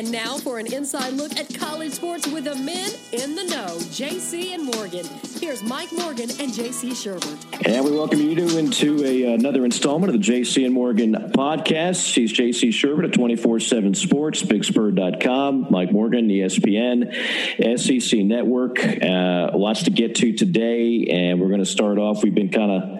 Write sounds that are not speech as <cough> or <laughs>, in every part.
And now for an inside look at college sports with the men in the know, JC and Morgan. Here's Mike Morgan and JC Shurburtt. And we welcome you to, into a, another installment of the JC and Morgan podcast. She's JC Shurburtt at 24-7 Sports, BigSpur.com, Mike Morgan, ESPN, SEC Network. Uh, lots to get to today, and we're going to start off. We've been kind of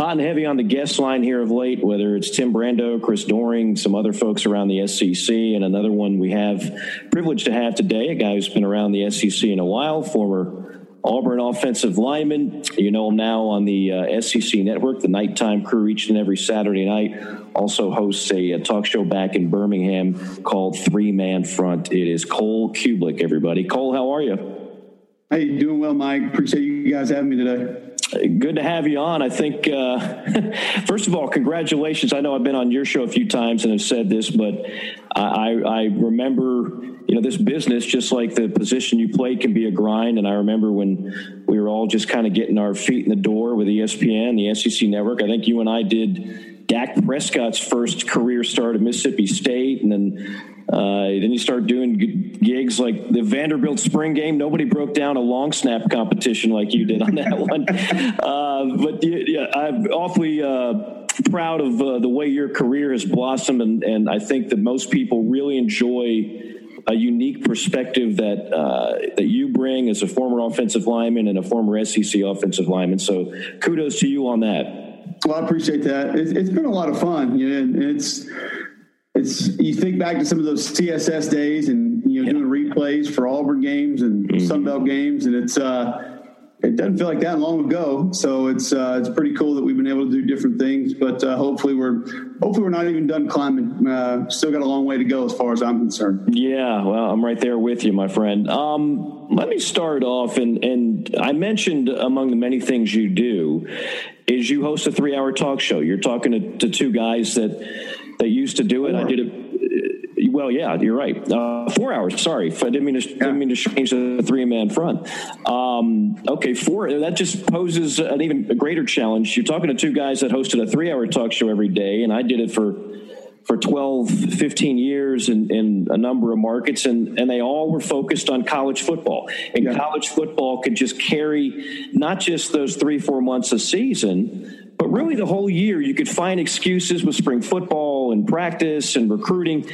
hot and heavy on the guest line here of late, whether it's Tim Brando, Chris Doering, some other folks around the SEC, and another one we have privileged to have today, a guy who's been around the SEC in a while, former Auburn offensive lineman. You know him now on the uh, SEC network, the nighttime crew each and every Saturday night. Also hosts a, a talk show back in Birmingham called Three Man Front. It is Cole Cubelic, everybody. Cole, how are you? Hey, doing well, Mike. Appreciate you guys having me today. Good to have you on. I think, uh, <laughs> first of all, congratulations. I know I've been on your show a few times and have said this, but I, I remember, you know, this business, just like the position you play, can be a grind. And I remember when we were all just kind of getting our feet in the door with ESPN, the SEC network. I think you and I did Dak Prescott's first career start at Mississippi State, and then uh, then you start doing gigs like the Vanderbilt spring game. Nobody broke down a long snap competition like you did on that <laughs> one. Uh, but yeah, I'm awfully uh, proud of uh, the way your career has blossomed, and, and I think that most people really enjoy a unique perspective that uh, that you bring as a former offensive lineman and a former SEC offensive lineman. So kudos to you on that. Well, I appreciate that. it's, it's been a lot of fun. You know, it's it's you think back to some of those CSS days and you know yeah. doing replays for Auburn games and mm-hmm. Sun Belt games, and it's uh, it doesn't feel like that long ago. So it's uh, it's pretty cool that we've been able to do different things. But uh, hopefully we're hopefully we're not even done climbing. Uh, still got a long way to go as far as I'm concerned. Yeah, well, I'm right there with you, my friend. Um, let me start off, and and I mentioned among the many things you do is you host a three hour talk show. You're talking to, to two guys that they used to do it. Four. I did it. Uh, well, yeah, you're right. Uh, four hours. Sorry, I didn't mean to. Yeah. Didn't mean to change the three man front. Um, okay, four. That just poses an even greater challenge. You're talking to two guys that hosted a three hour talk show every day, and I did it for for 12, 15 years in, in, a number of markets, and, and they all were focused on college football. And yeah. college football could just carry not just those three, four months a season, but really, the whole year, you could find excuses with spring football and practice and recruiting.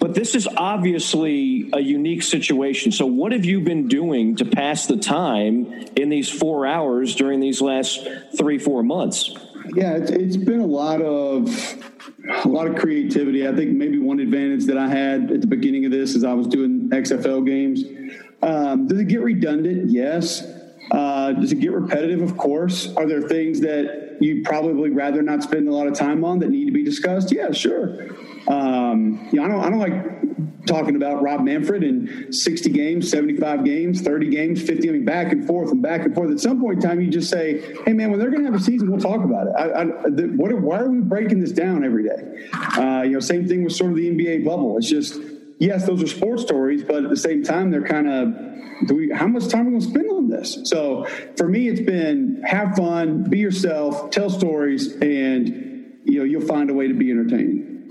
But this is obviously a unique situation. So, what have you been doing to pass the time in these four hours during these last three, four months? Yeah, it's, it's been a lot of a lot of creativity. I think maybe one advantage that I had at the beginning of this is I was doing XFL games. Um, does it get redundant? Yes. Uh, does it get repetitive? Of course. Are there things that you probably rather not spend a lot of time on that need to be discussed? Yeah, sure. Um, you know, I don't, I don't like talking about Rob Manfred in 60 games, 75 games, 30 games, 50, I mean, back and forth and back and forth. At some point in time, you just say, hey, man, when they're going to have a season, we'll talk about it. I, I, the, what, why are we breaking this down every day? Uh, you know, same thing with sort of the NBA bubble. It's just, yes, those are sports stories, but at the same time, they're kind of, do we, how much time are we to spend on this? So for me, it's been have fun, be yourself, tell stories, and you know you'll find a way to be entertaining.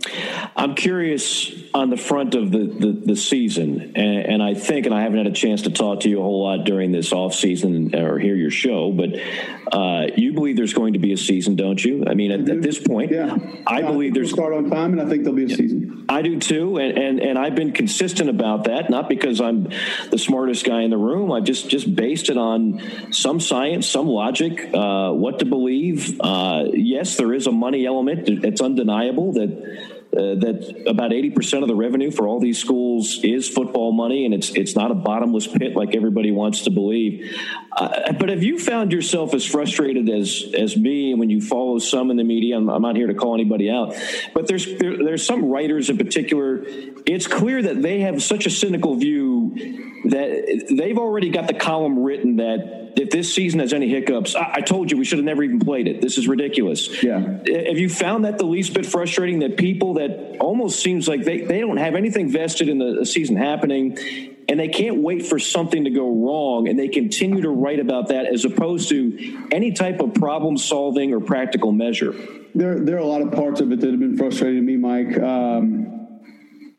I'm curious on the front of the, the, the season, and, and, I think, and I haven't had a chance to talk to you a whole lot during this off season or hear your show, but uh, you believe there's going to be a season, don't you? I mean, at, at this point, yeah. I yeah, believe there's start on time, and I think there'll be a season. I do too, and, and and I've been consistent about that, not because I'm the smartest guy in the room. I've just just based it on some science, some logic, uh, what to believe. Uh, yes, there is a money element; it's undeniable that uh, that about 80% of the revenue for all these schools is football money, and it's it's not a bottomless pit like everybody wants to believe. Uh, but have you found yourself as frustrated as as me when you follow some in the media? I'm, I'm not here to call anybody out, but there's there, there's some writers in particular. It's clear that they have such a cynical view that they've already got the column written that if this season has any hiccups, I, I, told you we should have never even played it. This is ridiculous. Yeah. Have you found that the least bit frustrating that people that almost seems like they, they don't have anything vested in the, season happening and they can't wait for something to go wrong and they continue to write about that as opposed to any type of problem solving or practical measure? There, there are a lot of parts of it that have been frustrating to me, Mike. Um,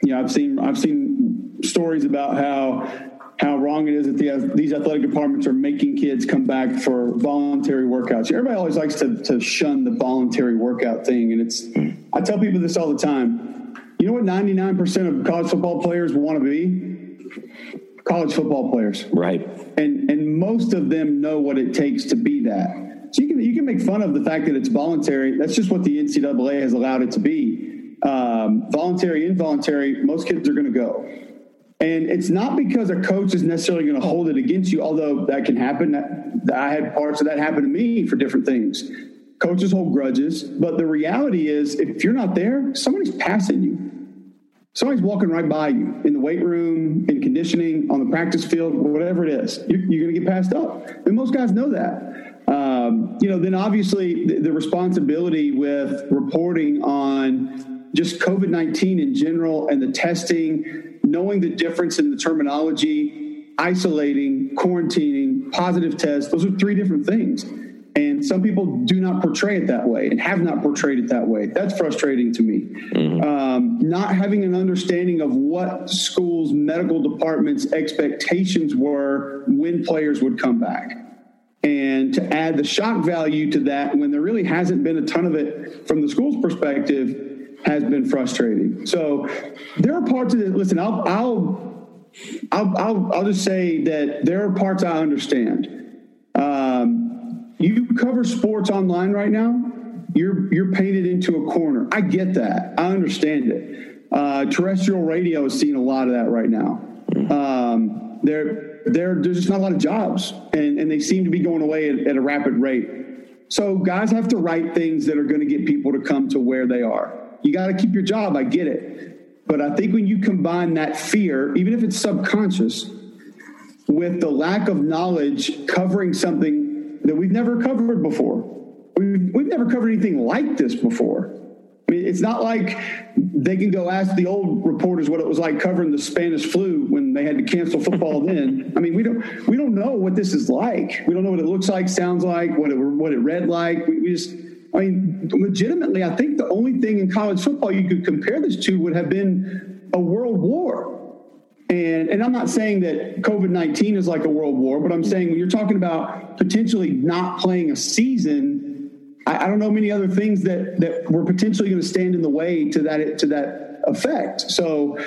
yeah, I've seen I've seen stories about how how wrong it is that the, these athletic departments are making kids come back for voluntary workouts. Everybody always likes to, to shun the voluntary workout thing. And it's, I tell people this all the time. You know what 99% of college football players want to be? College football players. Right. And, and most of them know what it takes to be that. So you can, you can make fun of the fact that it's voluntary. That's just what the NCAA has allowed it to be. Um, voluntary, involuntary, most kids are going to go and it's not because a coach is necessarily going to hold it against you, although that can happen. I had parts of that happen to me for different things. Coaches hold grudges, but the reality is if you're not there, somebody's passing you. Somebody's walking right by you in the weight room, in conditioning, on the practice field, whatever it is. You're, you're going to get passed up. And most guys know that. Um, you know, then obviously the, the responsibility with reporting on just COVID 19 in general and the testing knowing the difference in the terminology, isolating, quarantining, positive tests, those are three different things. And some people do not portray it that way and have not portrayed it that way. That's frustrating to me. Mm-hmm. Um, not having an understanding of what schools' medical departments' expectations were when players would come back. And to add the shock value to that when there really hasn't been a ton of it from the school's perspective has been frustrating. So there are parts of it. Listen, I'll, I'll, I'll, I'll, I'll just say that there are parts I understand. Um, you cover sports online right now. You're you're painted into a corner. I get that. I understand it. Uh, terrestrial radio is seeing a lot of that right now. Um, there, there, there's just not a lot of jobs, and, and they seem to be going away at, at a rapid rate. So guys have to write things that are going to get people to come to where they are. You got to keep your job. I get it. But I think when you combine that fear, even if it's subconscious, with the lack of knowledge covering something that we've never covered before, we've, we've never covered anything like this before. I mean, it's not like they can go ask the old reporters what it was like covering the Spanish flu when they had to cancel football then. I mean, we don't we don't know what this is like. We don't know what it looks like, sounds like, what it what it read like. We, we just I mean, legitimately, I think the only thing in college football you could compare this to would have been a world war. And, and I'm not saying that COVID 19 is like a world war, but I'm saying when you're talking about potentially not playing a season, I, I don't know many other things that, that were potentially going to stand in the way to that, to that effect. So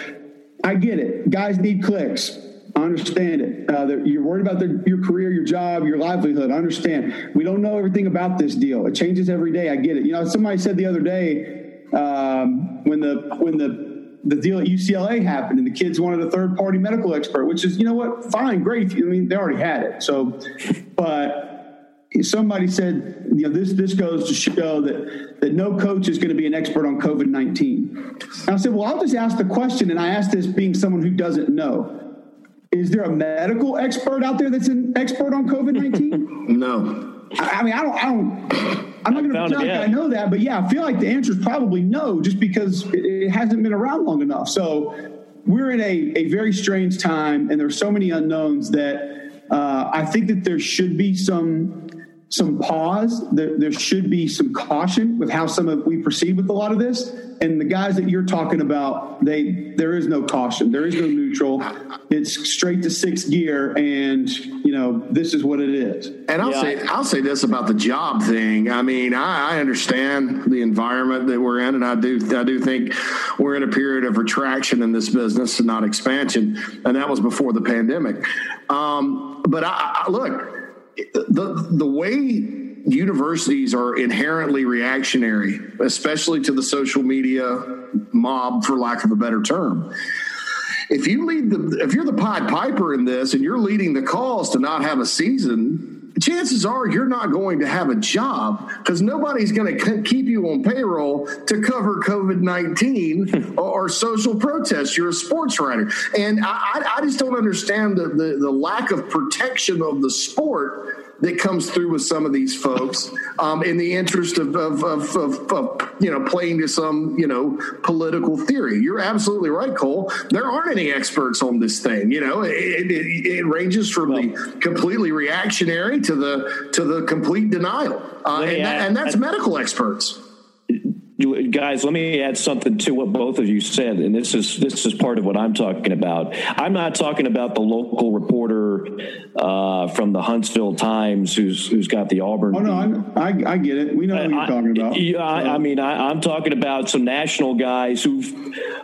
I get it. Guys need clicks. I understand it. Uh, you're worried about the, your career, your job, your livelihood. I understand. We don't know everything about this deal. It changes every day. I get it. You know, somebody said the other day um, when the when the the deal at UCLA happened and the kids wanted a third party medical expert, which is you know what, fine, great. I mean, they already had it. So, but somebody said, you know, this this goes to show that that no coach is going to be an expert on COVID nineteen. And I said, well, I'll just ask the question, and I ask this being someone who doesn't know. Is there a medical expert out there that's an expert on COVID nineteen? <laughs> no. I, I, mean, I don't. I don't. I'm not going to pretend like I know that, but yeah, I feel like the answer is probably no, just because it, it hasn't been around long enough. So we're in a, a very strange time, and there's so many unknowns that uh, I think that there should be some some pause. There, there should be some caution with how some of we proceed with a lot of this. And the guys that you're talking about, they there is no caution. There is no neutral. It's straight to sixth gear, and you know this is what it is. And I'll yeah. say I'll say this about the job thing. I mean, I, I understand the environment that we're in, and I do I do think we're in a period of retraction in this business and not expansion. And that was before the pandemic. Um, but I, I look the the way universities are inherently reactionary, especially to the social media mob, for lack of a better term. If you lead the, if you're the Pied Piper in this, and you're leading the cause to not have a season, chances are you're not going to have a job because nobody's going to keep you on payroll to cover COVID 19 hmm. or, or, social protests. You're a sports writer. And I, I just don't understand the, the, the lack of protection of the sport that comes through with some of these folks um, in the interest of, of, of, of, you know playing to some you know political theory. You're absolutely right, Cole. There aren't any experts on this thing. You know, it, it, it ranges from well, the completely reactionary to the to the complete denial, uh, and, that, and that's medical experts guys let me add something to what both of you said and this is this is part of what i'm talking about. I'm not talking about the local reporter uh, from the huntsville times who's who's got the auburn oh no I, I, I get it. We know what you're talking about. I, I mean I, i'm talking about some national guys who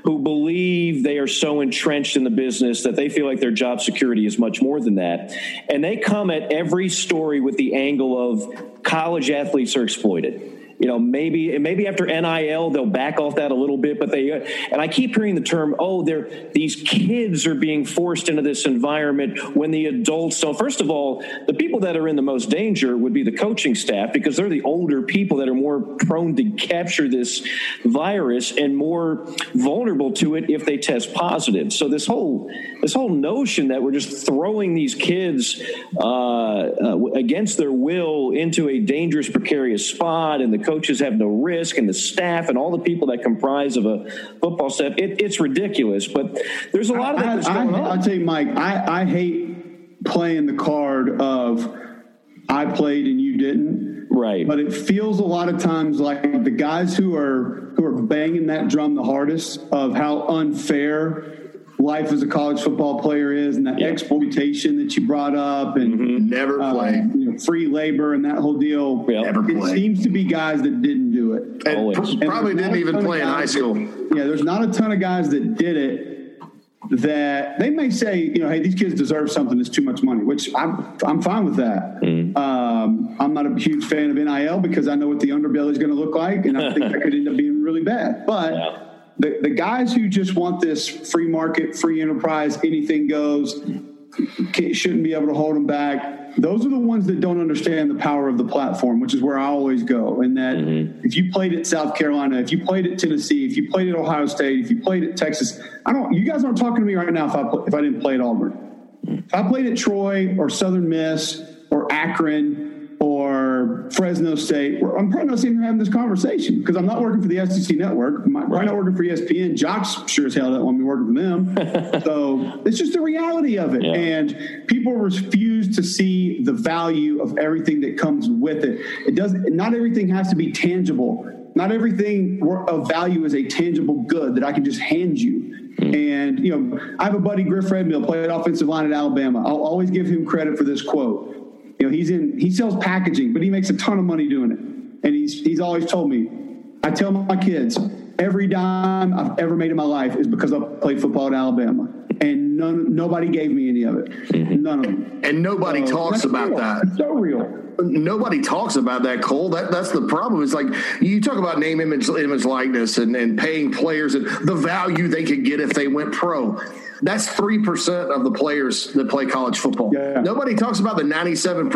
who believe they are so entrenched in the business that they feel like their job security is much more than that. And they come at every story with the angle of college athletes are exploited you know, maybe maybe after NIL they'll back off that a little bit, but they and I keep hearing the term, oh, they're these kids are being forced into this environment when the adults don't. First of all, the people that are in the most danger would be the coaching staff because they're the older people that are more prone to capture this virus and more vulnerable to it if they test positive. So this whole this whole notion that we're just throwing these kids uh, uh, against their will into a dangerous, precarious spot and the coaches have no risk, and the staff and all the people that comprise of a football staff. It, it's ridiculous, but there's a lot of that that's going I, on. I'll tell you, Mike, I, I hate playing the card of I played and you didn't. Right. But it feels a lot of times like the guys who are who are banging that drum the hardest of how unfair life as a college football player is and that yeah. exploitation that you brought up and mm-hmm. never uh, You know, free labor and that whole deal. Yep. Never it seems to be guys that didn't do it. And pr- probably didn't even play in high school. That, yeah, there's not a ton of guys that did it that they may say, you know, hey, these kids deserve something that's too much money, which I'm I'm fine with that. Mm. Um, I'm not a huge fan of NIL because I know what the underbelly is going to look like, and I think that could end up being really bad. But yeah the, the guys who just want this free market, free enterprise, anything goes, shouldn't be able to hold them back. Those are the ones that don't understand the power of the platform, which is where I always go. And that mm-hmm. if you played at South Carolina, if you played at Tennessee, if you played at Ohio State, if you played at Texas, I don't. You guys aren't talking to me right now if I if I didn't play at Auburn. If I played at Troy or Southern Miss or Akron or Fresno State, I'm probably not sitting here having this conversation because I'm not working for the SEC network. I'm right. not working for ESPN. JOX sure as hell don't want me working for them. <laughs> so it's just the reality of it. Yeah. And people refuse to see the value of everything that comes with it. It doesn't, not everything has to be tangible. Not everything of value is a tangible good that I can just hand you. Hmm. And, you know, I have a buddy, Griff Redmill, played offensive line at Alabama. I'll always give him credit for this quote you know, he's in he sells packaging, but he makes a ton of money doing it. And he's he's always told me, I tell my kids, every dime I've ever made in my life is because I played football at Alabama. And none, nobody gave me any of it. Mm-hmm. None of them. And nobody talks about real. that. It's so real nobody talks about that cole that that's the problem it's like you talk about name image image likeness and, and paying players and the value they could get if they went pro that's 3% of the players that play college football. Yeah. Nobody talks about the 97%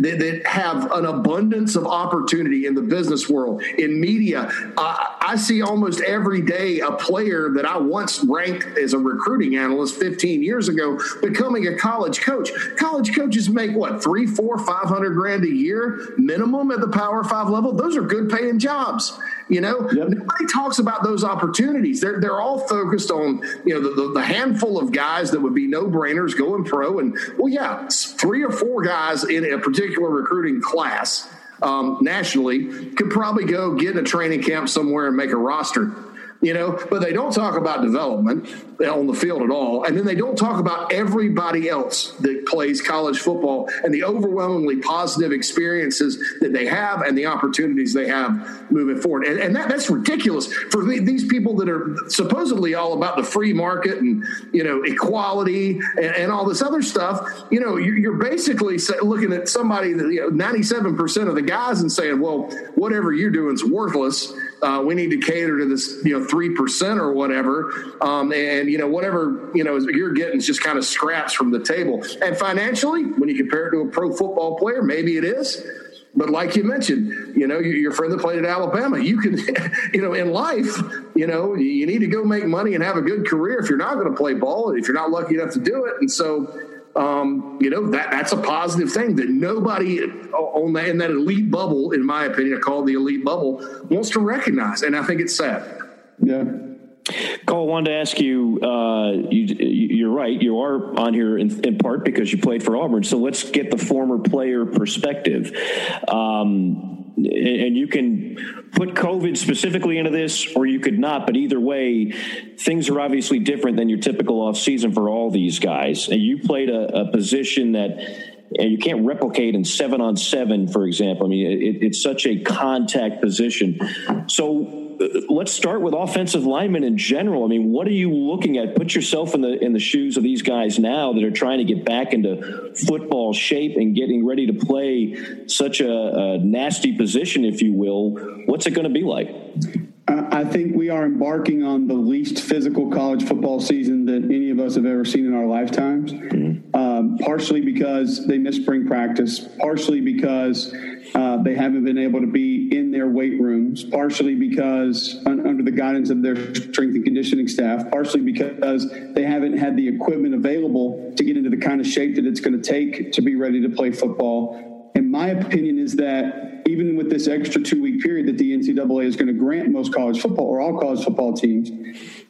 that, that, have an abundance of opportunity in the business world, in media. Uh, I see almost every day a player that I once ranked as a recruiting analyst 15 years ago becoming a college coach. College coaches make what, three, four, 500 grand a year minimum at the Power Five level? Those are good paying jobs. You know, yep. nobody talks about those opportunities. They're they're all focused on you know the, the, the handful of guys that would be no brainers going pro, and well, yeah, three or four guys in a particular recruiting class um, nationally could probably go get in a training camp somewhere and make a roster you know, but they don't talk about development on the field at all. And then they don't talk about everybody else that plays college football and the overwhelmingly positive experiences that they have and the opportunities they have moving forward. And, and that, that's ridiculous for the, these people that are supposedly all about the free market and, you know, equality and, and all this other stuff. You know, you're, basically looking at somebody that, you know, 97% of the guys and saying, well, whatever you're doing is worthless. Uh, we need to cater to this, you know, three percent or whatever, um, and you know whatever you know you're getting is just kind of scraps from the table. And financially, when you compare it to a pro football player, maybe it is. But like you mentioned, you know, your friend that played at Alabama, you can, <laughs> you know, in life, you know, you need to go make money and have a good career if you're not going to play ball, if you're not lucky enough to do it. And so, um, you know that that's a positive thing that nobody on that in that elite bubble, in my opinion, I call the elite bubble, wants to recognize, and I think it's sad. Yeah. Cole, I wanted to ask you, uh, you, are right. You are on here in, in, part because you played for Auburn. So let's get the former player perspective. Um, and you can put COVID specifically into this, or you could not. But either way, things are obviously different than your typical off season for all these guys. And you played a, a position that and you can't replicate in seven on seven, for example. I mean, it, it's such a contact position. So let's start with offensive linemen in general. I mean, what are you looking at? Put yourself in the in the shoes of these guys now that are trying to get back into football shape and getting ready to play such a, a nasty position, if you will. What's it going to be like? I think we are embarking on the least physical college football season that any of us have ever seen in our lifetimes. Mm-hmm. Um, partially because they miss spring practice, partially because uh, they haven't been able to be in their weight rooms, partially because un- under the guidance of their strength and conditioning staff, partially because they haven't had the equipment available to get into the kind of shape that it's going to take to be ready to play football. And my opinion is that even with this extra two week period that the NCAA is going to grant most college football or all college football teams,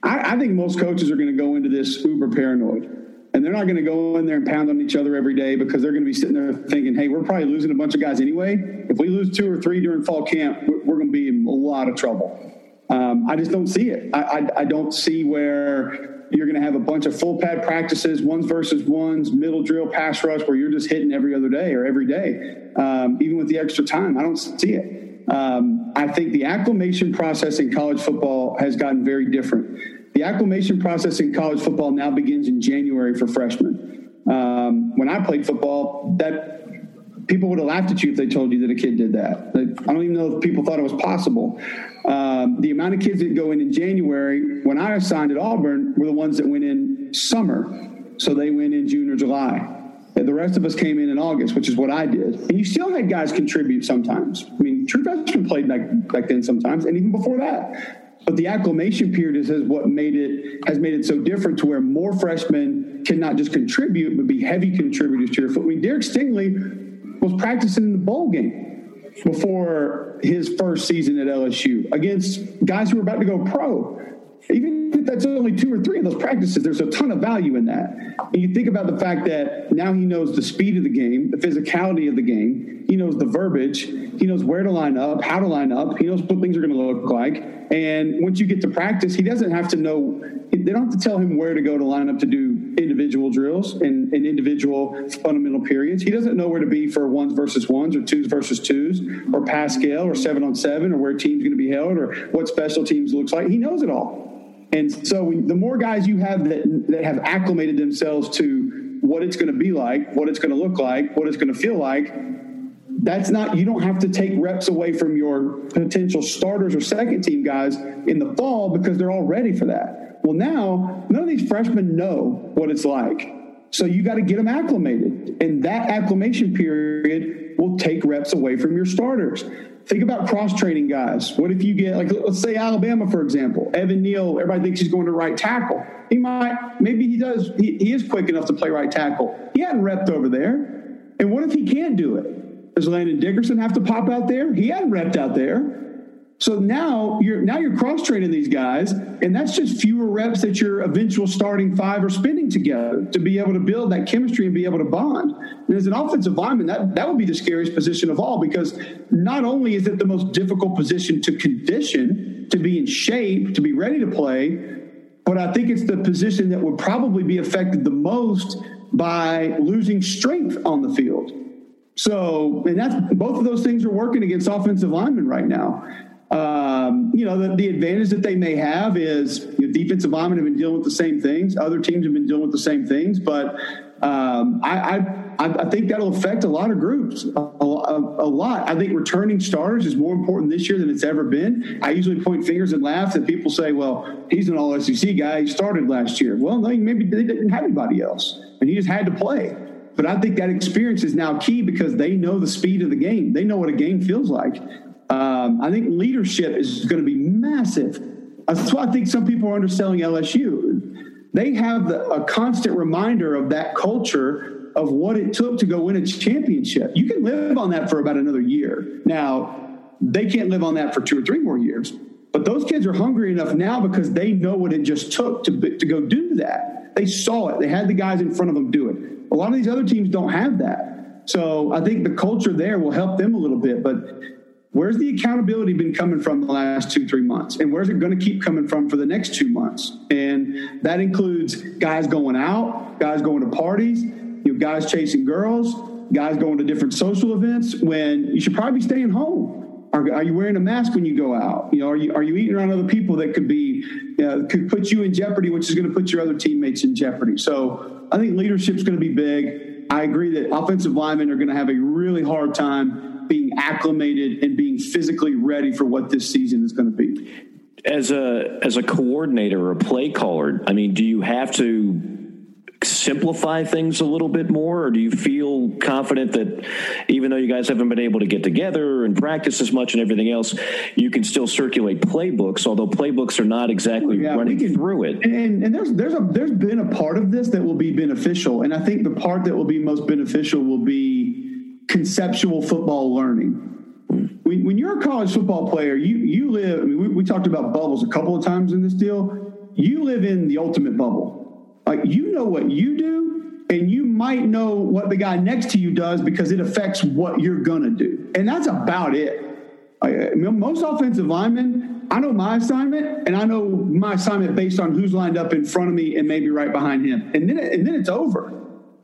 I, I think most coaches are going to go into this uber paranoid and they're not going to go in there and pound on each other every day because they're going to be sitting there thinking, hey, we're probably losing a bunch of guys anyway. If we lose two or three during fall camp, we're going to be in a lot of trouble. Um, I just don't see it. I, I, I don't see where you're going to have a bunch of full pad practices, ones versus ones, middle drill, pass rush, where you're just hitting every other day or every day, um, even with the extra time. I don't see it. Um, I think the acclimation process in college football has gotten very different. The acclimation process in college football now begins in January for freshmen. Um, when I played football, that people would have laughed at you if they told you that a kid did that. I don't even know if people thought it was possible. Um, the amount of kids that go in in January, when I assigned at Auburn, were the ones that went in summer. So they went in June or July. And the rest of us came in in August, which is what I did. And you still had guys contribute sometimes. I mean, true freshmen played back, back then sometimes, and even before that. But the acclimation period is, is what made it has made it so different to where more freshmen can not just contribute but be heavy contributors to your foot. I mean, Derek Stingley was practicing in the bowl game before his first season at LSU against guys who were about to go pro. Even that's only two or three of those practices, there's a ton of value in that. And you think about the fact that now he knows the speed of the game, the physicality of the game, he knows the verbiage, he knows where to line up, how to line up, he knows what things are going to look like. And once you get to practice, he doesn't have to know, they don't have to tell him where to go to line up to do individual drills and, and individual fundamental periods. He doesn't know where to be for ones versus ones or twos versus twos or pass scale or seven on seven or where team's going to be held or what special teams looks like. He knows it all. And so the more guys you have that, that have acclimated themselves to what it's going to be like, what it's going to look like, what it's going to feel like, that's not, you don't have to take reps away from your potential starters or second team guys in the fall because they're all ready for that. Well, now none of these freshmen know what it's like. So you got to get them acclimated. And that acclimation period will take reps away from your starters. Think about cross training guys. What if you get, like, let's say Alabama, for example, Evan Neal, everybody thinks he's going to right tackle. He might, maybe he does, he, he is quick enough to play right tackle. He hadn't repped over there. And what if he can't do it? Does Landon Dickerson have to pop out there? He hadn't repped out there. So now you're now you're cross training these guys, and that's just fewer reps that your eventual starting five are spending together to be able to build that chemistry and be able to bond. And as an offensive lineman, that, that would be the scariest position of all because not only is it the most difficult position to condition, to be in shape, to be ready to play, but I think it's the position that would probably be affected the most by losing strength on the field. So, and that's both of those things are working against offensive linemen right now. Um, you know, the, the, advantage that they may have is you know, defensive linemen have been dealing with the same things. Other teams have been dealing with the same things. But um, I, I, I, think that'll affect a lot of groups, a, a, a, lot. I think returning starters is more important this year than it's ever been. I usually point fingers and laugh at people say, well, he's an all SEC guy. He started last year. Well, no, maybe they didn't have anybody else, and he just had to play. But I think that experience is now key because they know the speed of the game. They know what a game feels like. Um, I think leadership is going to be massive. That's why I think some people are underselling LSU. They have the, a constant reminder of that culture of what it took to go win a championship. You can live on that for about another year. Now, they can't live on that for two or three more years. But those kids are hungry enough now because they know what it just took to, to go do that. They saw it. They had the guys in front of them do it. A lot of these other teams don't have that. So I think the culture there will help them a little bit. But where's the accountability been coming from the last two, three months? And where's it going to keep coming from for the next two months? And that includes guys going out, guys going to parties, you know, guys chasing girls, guys going to different social events when you should probably be staying home. Are, are, you wearing a mask when you go out? You know, are you are you eating around other people that could be uh, could put you in jeopardy, which is going to put your other teammates in jeopardy? So I think leadership's going to be big. I agree that offensive linemen are going to have a really hard time being acclimated and being physically ready for what this season is going to be. As a as a coordinator or a play caller, I mean, do you have to simplify things a little bit more, or do you feel confident that even though you guys haven't been able to get together and practice as much and everything else, you can still circulate playbooks, although playbooks are not exactly yeah, running can, through it. And, and there's there's a there's been a part of this that will be beneficial, and I think the part that will be most beneficial will be conceptual football learning. When, when you're a college football player, you you live. I mean, we, we talked about bubbles a couple of times in this deal. You live in the ultimate bubble like you know what you do, and you might know what the guy next to you does because it affects what you're gonna do, and that's about it. I, most offensive linemen, I know my assignment, and I know my assignment based on who's lined up in front of me and maybe right behind him, and then and then it's over.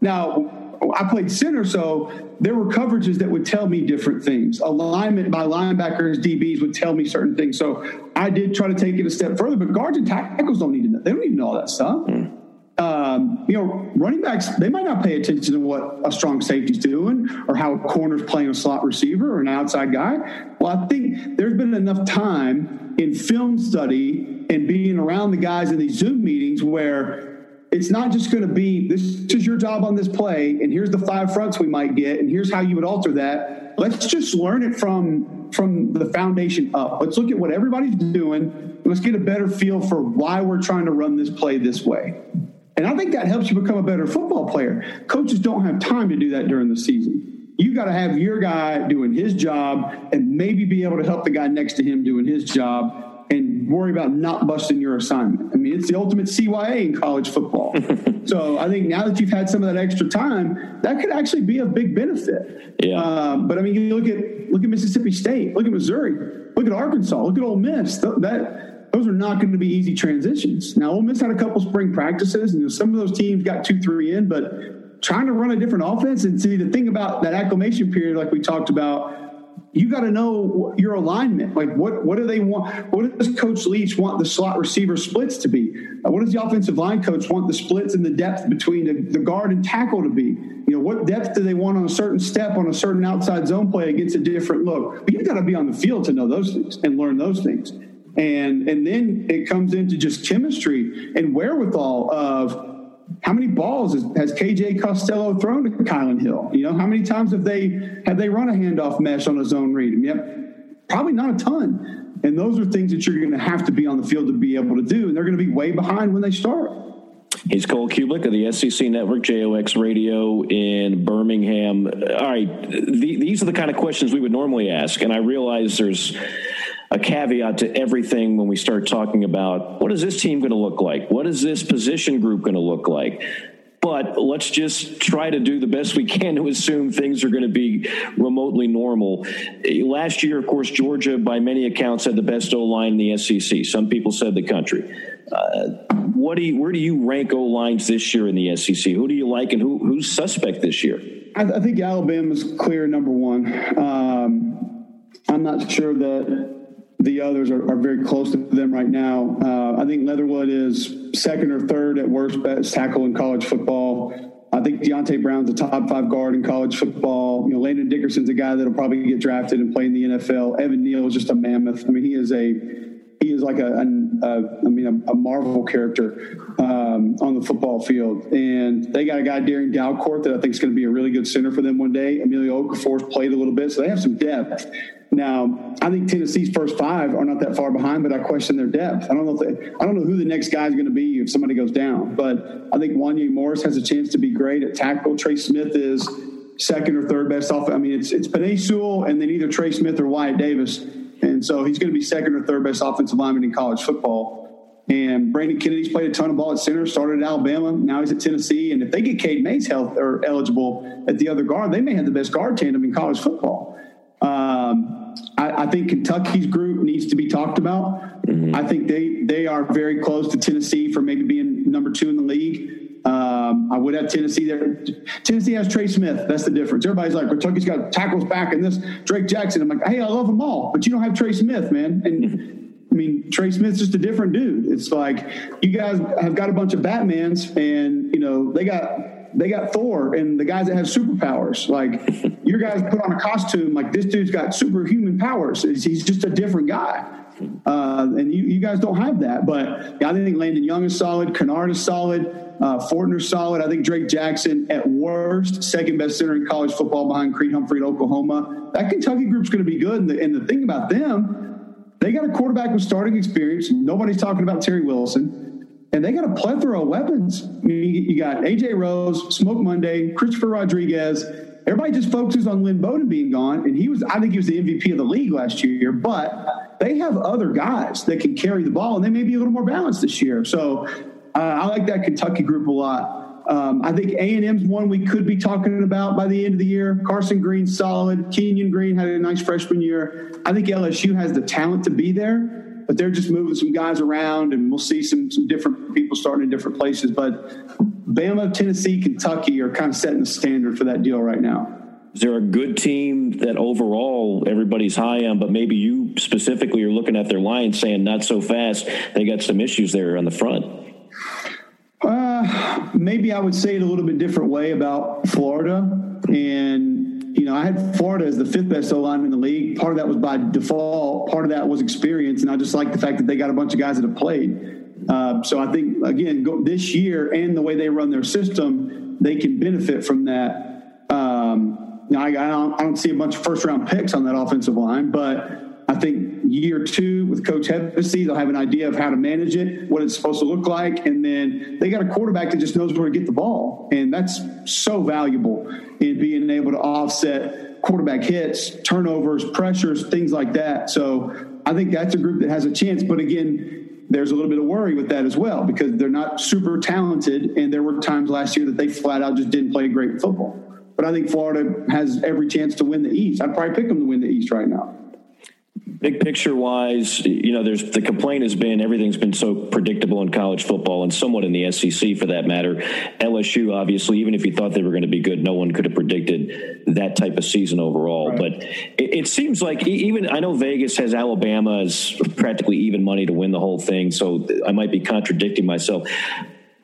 Now, I played center, so there were coverages that would tell me different things. Alignment by linebackers, DBs would tell me certain things. So I did try to take it a step further, but guards and tackles don't need to know. They don't even know all that stuff. Mm um, you know, running backs, they might not pay attention to what a strong safety's doing or how a corner's playing a slot receiver or an outside guy. Well, I think there's been enough time in film study and being around the guys in these Zoom meetings where it's not just going to be this is your job on this play and here's the five fronts we might get and here's how you would alter that let's just learn it from from the foundation up let's look at what everybody's doing let's get a better feel for why we're trying to run this play this way and I think that helps you become a better football player. Coaches don't have time to do that during the season. You got to have your guy doing his job and maybe be able to help the guy next to him doing his job worry about not busting your assignment. I mean, it's the ultimate CYA in college football. <laughs> so I think now that you've had some of that extra time, that could actually be a big benefit. Yeah. Um, but I mean, you look at look at Mississippi State, look at Missouri, look at Arkansas, look at Ole Miss. That those are not going to be easy transitions. Now, Ole Miss had a couple spring practices, and some of those teams got two, three in, but trying to run a different offense and see the thing about that acclimation period, like we talked about, you got to know your alignment. Like, what what do they want? What does Coach Leach want the slot receiver splits to be? Uh, what does the offensive line coach want the splits and the depth between the, the guard and tackle to be? You know, what depth do they want on a certain step on a certain outside zone play against a different look? But you've got to be on the field to know those things and learn those things and and then it comes into just chemistry and wherewithal of how many balls has, has KJ Costello thrown to Kylan Hill? You know, how many times have they have they run a handoff mesh on a zone read? Yep, probably not a ton. And those are things that you're going to have to be on the field to be able to do, and they're going to be way behind when they start. He's Cole Cubelic of the SEC Network, JOX Radio in Birmingham. All right, the, these are the kind of questions we would normally ask, and I realize there's a caveat to everything when we start talking about what is this team going to look like? What is this position group going to look like? But let's just try to do the best we can to assume things are going to be remotely normal. Last year, of course, Georgia, by many accounts, had the best O line in the SEC. Some people said the country. Uh, what do you, where do you rank O lines this year in the SEC? Who do you like, and who, who's suspect this year? I, I think Alabama's clear number one. Um, I'm not sure that the others are, are, very close to them right now. Uh, I think Leatherwood is second or third at worst best tackle in college football. I think Deonte Brown's a top five guard in college football. You know, Landon Dickerson's a guy that'll probably get drafted and play in the NFL. Evan Neal is just a mammoth. I mean, he is a he is like a, a, a I mean, a, a Marvel character um, on the football field. And they got a guy, Darrian Dalcourt, that I think is going to be a really good center for them one day. Emil Ekiyor's played a little bit, so they have some depth. Now, I think Tennessee's first five are not that far behind, but I question their depth. I don't know if they, I don't know who the next guy is going to be if somebody goes down. But I think Wanya Morris has a chance to be great at tackle. Trey Smith is second or third best off. I mean, it's it's Sewell and then either Trey Smith or Wyatt Davis, and so he's going to be second or third best offensive lineman in college football. And Brandon Kennedy's played a ton of ball at center, started at Alabama, now he's at Tennessee. And if they get Cade Mays health or eligible at the other guard, they may have the best guard tandem in college football. Um, I, I, think Kentucky's group needs to be talked about. Mm-hmm. I think they they are very close to Tennessee for maybe being number two in the league. Um, I would have Tennessee there. Tennessee has Trey Smith. That's the difference. Everybody's like, Kentucky's got tackles back and this Drake Jackson. I'm like, hey, I love them all, but you don't have Trey Smith, man. And I mean, Trey Smith's just a different dude. It's like you guys have got a bunch of Batmans, and you know they got they got Thor and the guys that have superpowers. Like <laughs> your guys put on a costume, like this dude's got superhuman powers. He's just a different guy. Uh, and you, you guys don't have that. But yeah, I think Landon Young is solid. Kinnard is solid. Uh, solid. I think Drake Jackson, at worst, second best center in college football behind Creed Humphrey at Oklahoma. That Kentucky group's going to be good. And the, and the thing about them, they got a quarterback with starting experience. Nobody's talking about Terry Wilson. And they got a plethora of weapons. I mean, you got AJ Rose, Smoke Monday, Christopher Rodriguez. Everybody just focuses on Lynn Bowden being gone, and he was I think he was the MVP of the league last year. But they have other guys that can carry the ball, and they may be a little more balanced this year. So uh, I like that Kentucky group a lot. Um, I think A and M's one we could be talking about by the end of the year. Carson Green solid. Kenyon Green had a nice freshman year. I think LSU has the talent to be there but they're just moving some guys around, and we'll see some some different people starting in different places. But Bama, Tennessee, Kentucky are kind of setting the standard for that deal right now. Is there a good team that overall everybody's high on, but maybe you specifically are looking at their line saying not so fast? They got some issues there on the front. Maybe I would say it a little bit different way about Florida and you know, I had Florida as the fifth best O line in the league. Part of that was by default. Part of that was experience, and I just like the fact that they got a bunch of guys that have played. Uh, so I think again, go, this year and the way they run their system, they can benefit from that. Um, I, I, don't, I don't see a bunch of first round picks on that offensive line, but I think year two with Coach Hevesy, they'll have an idea of how to manage it, what it's supposed to look like, and then they got a quarterback that just knows where to get the ball, and that's so valuable in being able to offset quarterback hits, turnovers, pressures, things like that. So I think that's a group that has a chance. But again, there's a little bit of worry with that as well because they're not super talented, and there were times last year that they flat out just didn't play great football. But I think Florida has every chance to win the East. I'd probably pick them to win the East right now big picture wise, you know, there's the complaint has been everything's been so predictable in college football and somewhat in the SEC for that matter. LSU, obviously, even if you thought they were going to be good, no one could have predicted that type of season overall. Right. But it, it, seems like even I know Vegas has Alabama as practically even money to win the whole thing, so I might be contradicting myself.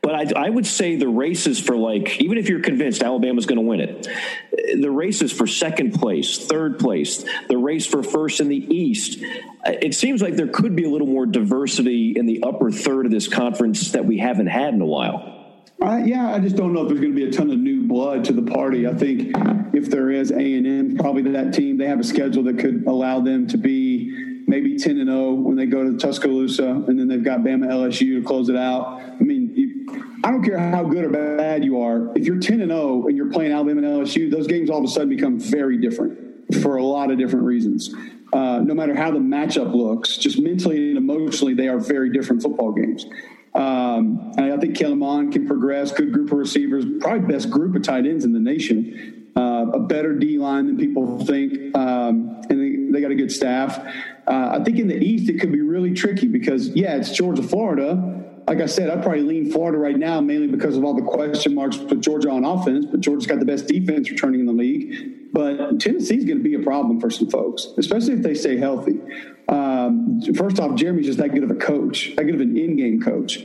But I, I, would say the races for like, even if you're convinced Alabama's going to win it, the races for second place, third place, the race for first in the East, it seems like there could be a little more diversity in the upper third of this conference that we haven't had in a while. Uh, yeah, I just don't know if there's going to be a ton of new blood to the party. I think if there is A and M, probably that team they have a schedule that could allow them to be maybe ten and zero oh when they go to Tuscaloosa, and then they've got Bama LSU to close it out. I mean, I don't care how good or bad you are. If you're 10 and 0 and you're playing Alabama and LSU, those games all of a sudden become very different for a lot of different reasons. Uh, no matter how the matchup looks, just mentally and emotionally, they are very different football games. Um, I think Kellen Mond can progress. Good group of receivers, probably best group of tight ends in the nation. Uh, a better D line than people think, um, and they, they, got a good staff. Uh, I think in the East it could be really tricky because yeah, it's Georgia, Florida like I said, I'd probably lean Florida right now, mainly because of all the question marks with Georgia on offense. But Georgia's got the best defense returning in the league. But Tennessee's going to be a problem for some folks, especially if they stay healthy. Um, first off, Jeremy's just that good of a coach, that good of an in-game coach.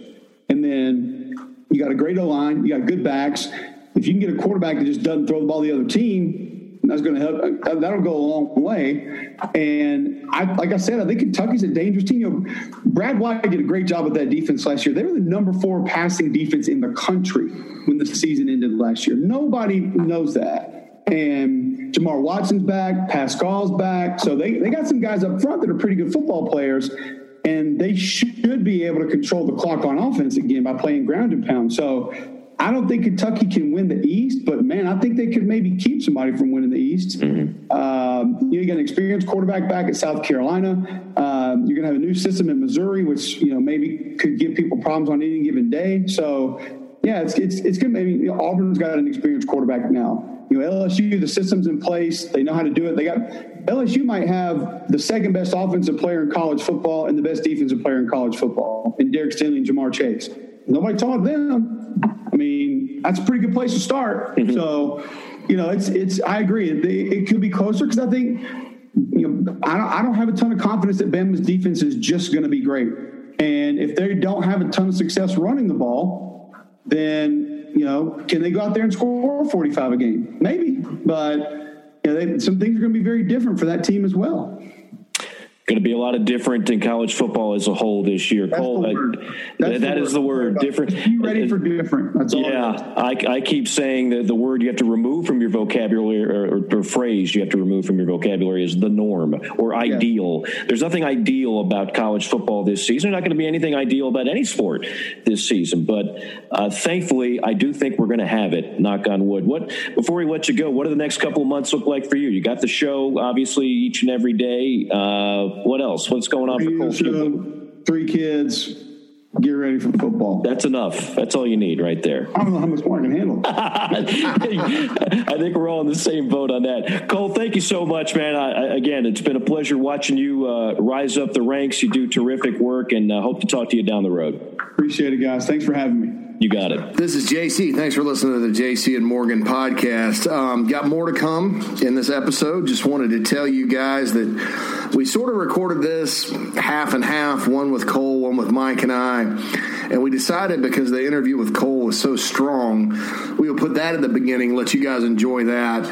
And then you got a great O line, you got good backs. If you can get a quarterback that just doesn't throw the ball to the other team, that's going to help. Uh, that'll go a long way. And I, like I said, I think Kentucky's a dangerous team. You know, Brad White did a great job with that defense last year. They were the number four passing defense in the country when the season ended last year. Nobody knows that. And Jamar Watson's back, Paschal's back. So they, they got some guys up front that are pretty good football players. And they should be able to control the clock on offense again by playing ground and pound. So I don't think Kentucky can win the East, but man, I think they could maybe keep somebody from winning the East. Mm-hmm. Um, you, got an experienced quarterback back at South Carolina. Um, you're going to have a new system in Missouri, which you know maybe could give people problems on any given day. So, yeah, it's it's it's good. Maybe you know, Auburn's got an experienced quarterback now. You know, LSU, the system's in place. They know how to do it. They got LSU might have the second best offensive player in college football and the best defensive player in college football, in Derek Stingley and Ja'Marr Chase. Nobody taught them. That's a pretty good place to start. Mm-hmm. So, you know, it's it's. I agree. It, it could be closer because I think, you know, I don't, I don't have a ton of confidence that Bama's defense is just going to be great. And if they don't have a ton of success running the ball, then you know, can they go out there and score 45 a game? Maybe, but you know, they, some things are going to be very different for that team as well going to be a lot of different in college football as a whole this year. That's Cole, the that, that the is the word. Different. Be ready for different. That's yeah, I, I keep saying that the word you have to remove from your vocabulary or, or, or, phrase you have to remove from your vocabulary is the norm or ideal. Yeah. There's nothing ideal about college football this season. There's not going to be anything ideal about any sport this season. But uh, thankfully, I do think we're going to have it. Knock on wood. What before we let you go? What do the next couple of months look like for you? You got the show obviously each and every day. Uh, what else? What's going on for Cole? Three kids. Get ready for football. That's enough. That's all you need right there. I don't know how much more I can handle. <laughs> I think we're all in the same boat on that. Cole, thank you so much, man. I, again, it's been a pleasure watching you uh, rise up the ranks. You do terrific work, and uh, hope to talk to you down the road. Appreciate it, guys. Thanks for having me. You got it. This is JC. Thanks for listening to the JC and Morgan podcast. Um, got more to come in this episode. Just wanted to tell you guys that we sort of recorded this half and half, one with Cole, one with Mike and I. And we decided because the interview with Cole was so strong, we will put that at the beginning, let you guys enjoy that,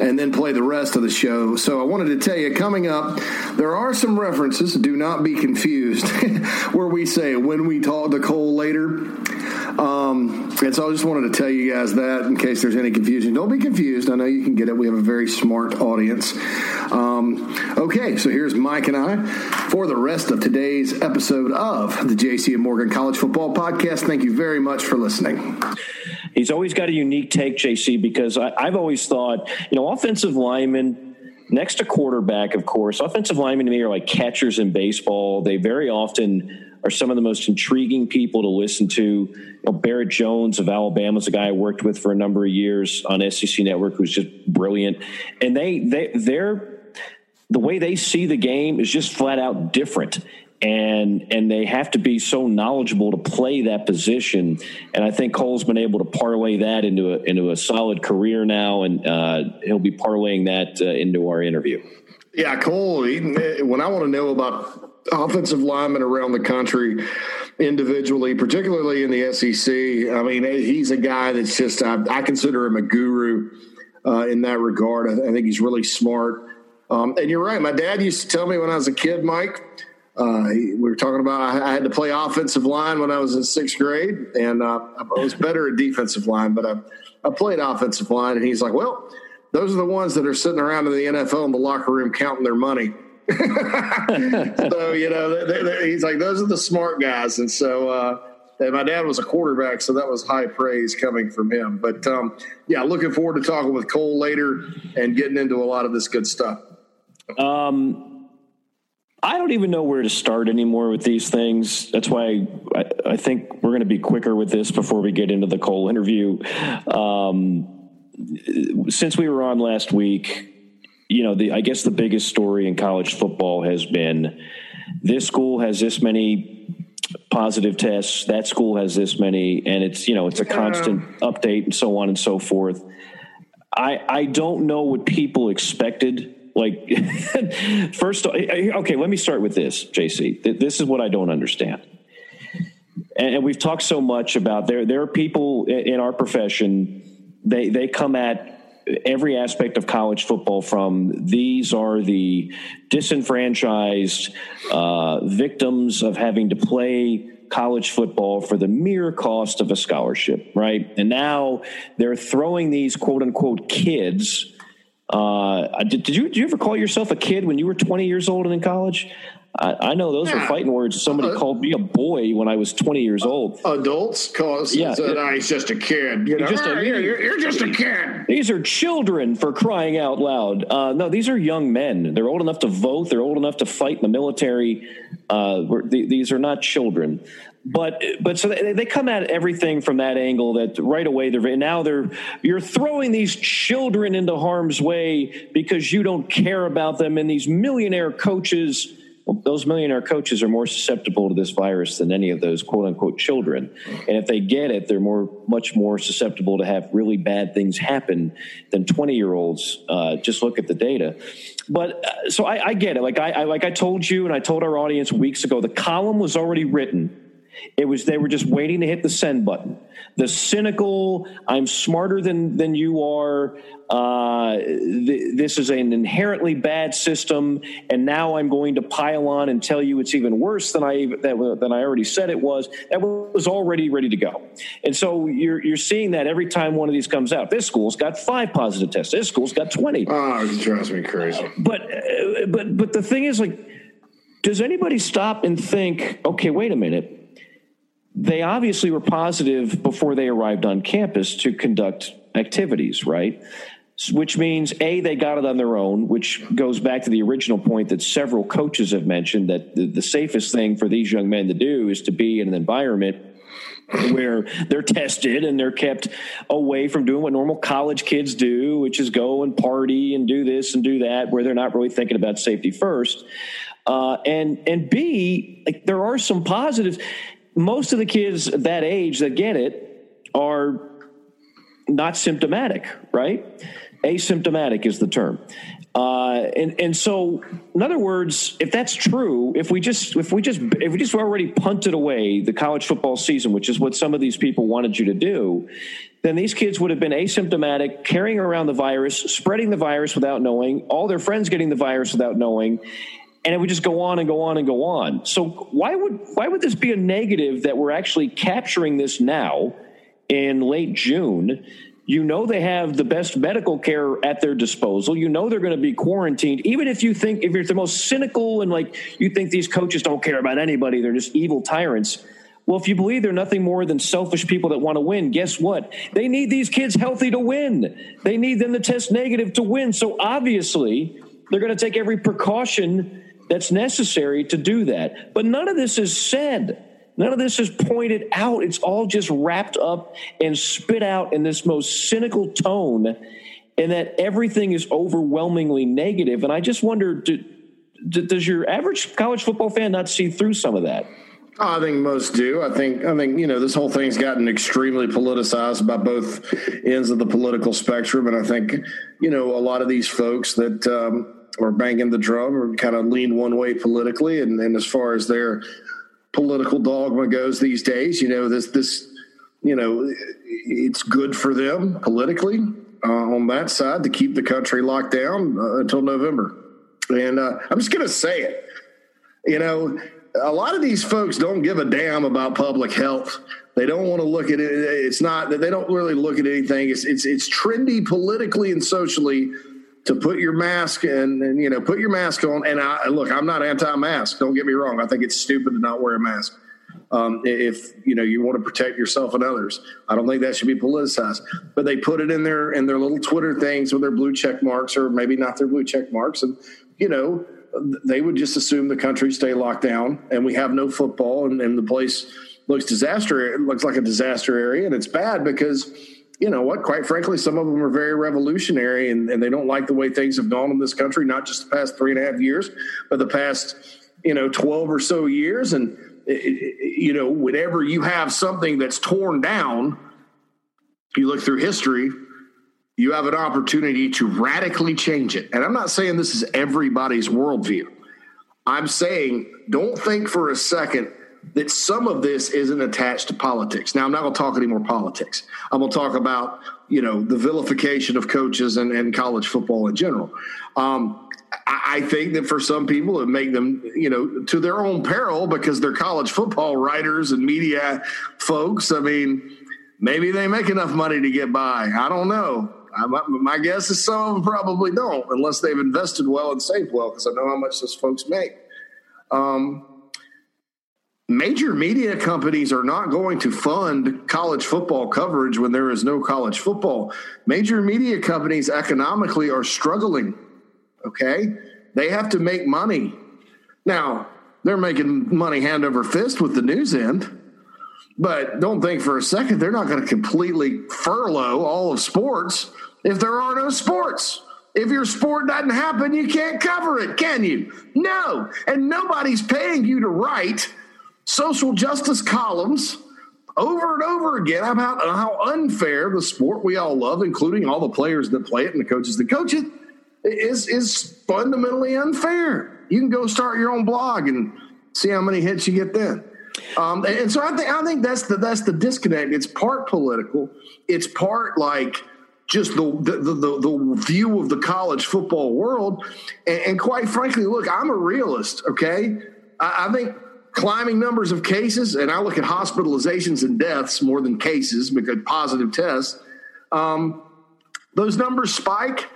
and then play the rest of the show. So I wanted to tell you coming up, there are some references, do not be confused, <laughs> where we say when we talk to Cole later. Um, and so I just wanted to tell you guys that in case there's any confusion. Don't be confused. I know you can get it. We have a very smart audience. Um, okay, so here's Mike and I for the rest of today's episode of the JC and Morgan College Football Podcast. Thank you very much for listening. He's always got a unique take, JC, because I, I've always thought, you know, offensive linemen next to quarterback, of course, offensive linemen to me are like catchers in baseball. They very often are some of the most intriguing people to listen to. You know, Barrett Jones of Alabama is a guy I worked with for a number of years on SEC Network who's just brilliant. And they they they're the way they see the game is just flat out different. And and they have to be so knowledgeable to play that position. And I think Cole's been able to parlay that into a into a solid career now, and uh, he'll be parlaying that uh, into our interview. Yeah, Cole. When I want to know about offensive linemen around the country individually, particularly in the SEC. I mean, he's a guy that's just, I, I consider him a guru uh, in that regard. I, I, think he's really smart. Um, and you're right. My dad used to tell me when I was a kid, Mike, uh, we were talking about I, I, had to play offensive line when I was in sixth grade, and uh, I was better at defensive line, but I, I played offensive line. And he's like, well, those are the ones that are sitting around in the NFL in the locker room counting their money. So you know, they, they, he's like, those are the smart guys, and so. Uh, and my dad was a quarterback, so that was high praise coming from him. But um, yeah, looking forward to talking with Cole later and getting into a lot of this good stuff. Um, I don't even know where to start anymore with these things. That's why I, I think we're going to be quicker with this before we get into the Cole interview. Um, since we were on last week, you know, the I guess the biggest story in college football has been this school has this many positive tests, that school has this many, and it's you know it's a constant update and so on and so forth. I I don't know what people expected. Like <laughs> first, okay, let me start with this, JC. This is what I don't understand. And we've talked so much about there. There are people in our profession. They they come at every aspect of college football from these are the disenfranchised uh, victims of having to play college football for the mere cost of a scholarship, right? And now they're throwing these quote unquote kids. Uh, did, did, you did you ever call yourself a kid when you were 20 years old and in college? I, I know those are fighting words. Somebody uh, called me a boy when I was 20 years old. Adults cause yeah, it, no, he's just a kid. You know? just a, you're, you're, just a kid. These are children for crying out loud. Uh, no, these are young men. They're old enough to vote. They're old enough to fight in the military. Uh, these are not children. but but so they, they come at everything from that angle that right away they're now they're you're throwing these children into harm's way because you don't care about them and these millionaire coaches those millionaire coaches are more susceptible to this virus than any of those quote unquote children. And if they get it they're more much more susceptible to have really bad things happen than 20 year olds uh, just look at the data. But uh, so I, I, get it. Like I, I like i told you and i told our audience weeks ago the column was already written it was they were just waiting to hit the send button. The cynical, I'm smarter than than you are. Uh, th- this is an inherently bad system, and now I'm going to pile on and tell you it's even worse than I that, than I already said it was. That was already ready to go, and so you're you're seeing that every time one of these comes out. This school's got five positive tests. This school's got twenty. Oh, it drives me crazy. But uh, but but the thing is, like, does anybody stop and think? Okay, wait a minute they obviously were positive before they arrived on campus to conduct activities, right? Which means A, they got it on their own, which goes back to the original point that several coaches have mentioned that the, the safest thing for these young men to do is to be in an environment where they're tested and they're kept away from doing what normal college kids do, which is go and party and do this and do that, where they're not really thinking about safety first. Uh, and and B, like there are some positives most of the kids that age that get it are not symptomatic, right? Asymptomatic is the term. Uh, and and so, in other words, if that's true, if we just if we just if we just already punted away the college football season, which is what some of these people wanted you to do, then these kids would have been asymptomatic, carrying around the virus, spreading the virus without knowing, all their friends getting the virus without knowing, and it would just go on and go on and go on. So why would why would this be a negative that we're actually capturing this now in late June? You know they have the best medical care at their disposal. You know they're going to be quarantined. Even if you think if you're the most cynical and like you think these coaches don't care about anybody, they're just evil tyrants. Well, if you believe they're nothing more than selfish people that want to win, guess what? They need these kids healthy to win. They need them to test negative to win. So obviously, they're going to take every precaution that's necessary to do that. But none of this is said. None of this is pointed out. It's all just wrapped up and spit out in this most cynical tone, and that everything is overwhelmingly negative. And I just wonder do, do, does your average college football fan not see through some of that? I think most do. I think I think you know this whole thing's gotten extremely politicized by both ends of the political spectrum, and I think you know a lot of these folks that um, or banging the drum or kind of lean one way politically. And, and as far as their political dogma goes these days, you know, this, this, you know, it's good for them politically uh, on that side to keep the country locked down uh, until November. And uh, I'm just going to say it. You know, a lot of these folks don't give a damn about public health. They don't want to look at it. It's not that they don't really look at anything. It's it's it's trendy politically and socially to put your mask and, and, you know put your mask on. And I look, I'm not anti-mask. Don't get me wrong. I think it's stupid to not wear a mask. Um, if you know you want to protect yourself and others, I don't think that should be politicized. But they put it in their in their little Twitter things with their blue check marks, or maybe not their blue check marks, and you know they would just assume the country stay locked down and we have no football and, and the place looks disaster. It looks like a disaster area, and it's bad because you know what? Quite frankly, some of them are very revolutionary and, and they don't like the way things have gone in this country, not just the past three and a half years, but the past, you know, 12 or so years. And, you know, whenever you have something that's torn down, you look through history, you have an opportunity to radically change it. And I'm not saying this is everybody's worldview. I'm saying don't think for a second that some of this isn't attached to politics. Now, I'm not going to talk any more politics. I'm going to talk about, you know, the vilification of coaches and, and college football in general. Um, I think that for some people, it make them, you know, to their own peril because they're college football writers and media folks. I mean, maybe they make enough money to get by. I don't know. I, my guess is some of them probably don't, unless they've invested well and saved well, because I know how much those folks make. Um, major media companies are not going to fund college football coverage when there is no college football. Major media companies economically are struggling. Okay. They have to make money. Now, they're making money hand over fist with the news end. But don't think for a second they're not going to completely furlough all of sports if there are no sports. If your sport doesn't happen, you can't cover it, can you? No. And nobody's paying you to write social justice columns over and over again about how unfair the sport we all love, including all the players that play it and the coaches that coach it, is is fundamentally unfair. You can go start your own blog and see how many hits you get then. Um, and, so I think I think that's the that's the disconnect. It's part political. It's part like just the the, the, the view of the college football world. And, and, quite frankly, look, I'm a realist. Okay, I, I, think climbing numbers of cases, and I look at hospitalizations and deaths more than cases because positive tests. Um, those numbers spike.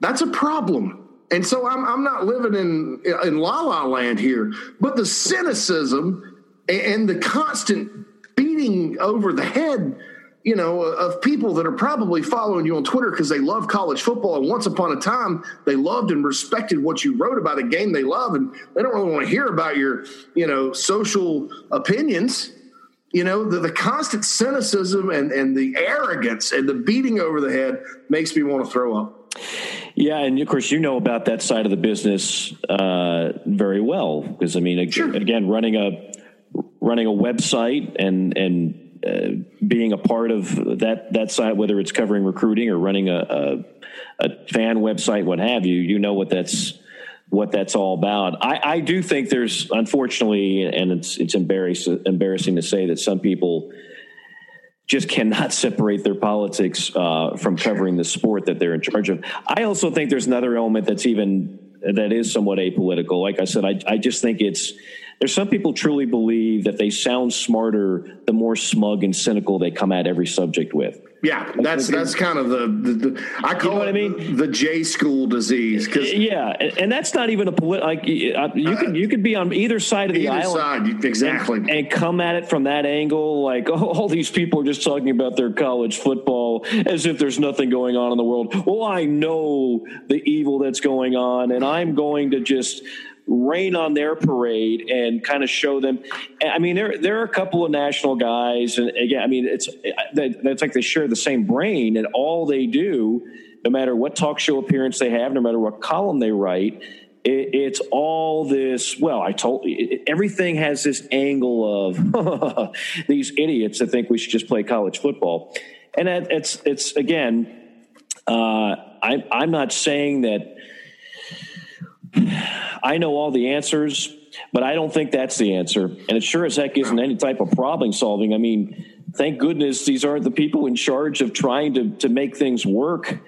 That's a problem. And so I'm, I'm not living in in la la land here, but the cynicism and the constant beating over the head you know, of people that are probably following you on Twitter because they love college football. And once upon a time, they loved and respected what you wrote about a game they love. And they don't really want to hear about your, you know, social opinions. You know, the, the constant cynicism and, and the arrogance and the beating over the head makes me want to throw up. Yeah, and of course you know about that side of the business uh, very well because I mean, sure. again, running a running a website and and uh, being a part of that that site, whether it's covering recruiting or running a, a, a fan website, what have you, you know what that's what that's all about. I, I do think there's unfortunately, and it's it's embarrassing embarrassing to say that some people just cannot <laughs> separate their politics uh, from covering the sport that they're in charge of. I also think there's another element that's even that is somewhat apolitical. Like I said, I, I just think it's there's some people truly believe that they sound smarter the more smug and cynical they come at every subject with. Yeah, that's that's kind of the, the, the I call you know it I mean? the J school disease. Cause yeah, and, that's not even a political. Like uh, you could you could be on either side of the either island, side, exactly, and, and, come at it from that angle. Like <laughs> oh, all these people are just talking about their college football as if there's nothing going on in the world. Well, I know the evil that's going on, and I'm going to just rain on their parade and kind of show them. I mean, there there are a couple of national guys, and again, I mean, it's it's like they share the same brain, and all they do, no matter what talk show appearance they have, no matter what column they write. It, it's all this. Well, I told everything has this angle of <laughs> these idiots that think we should just play college football, and it's it's again. Uh, I'm I'm not saying that I know all the answers, but I don't think that's the answer. And it sure as heck isn't any type of problem solving. I mean, thank goodness these aren't the people in charge of trying to, to make things work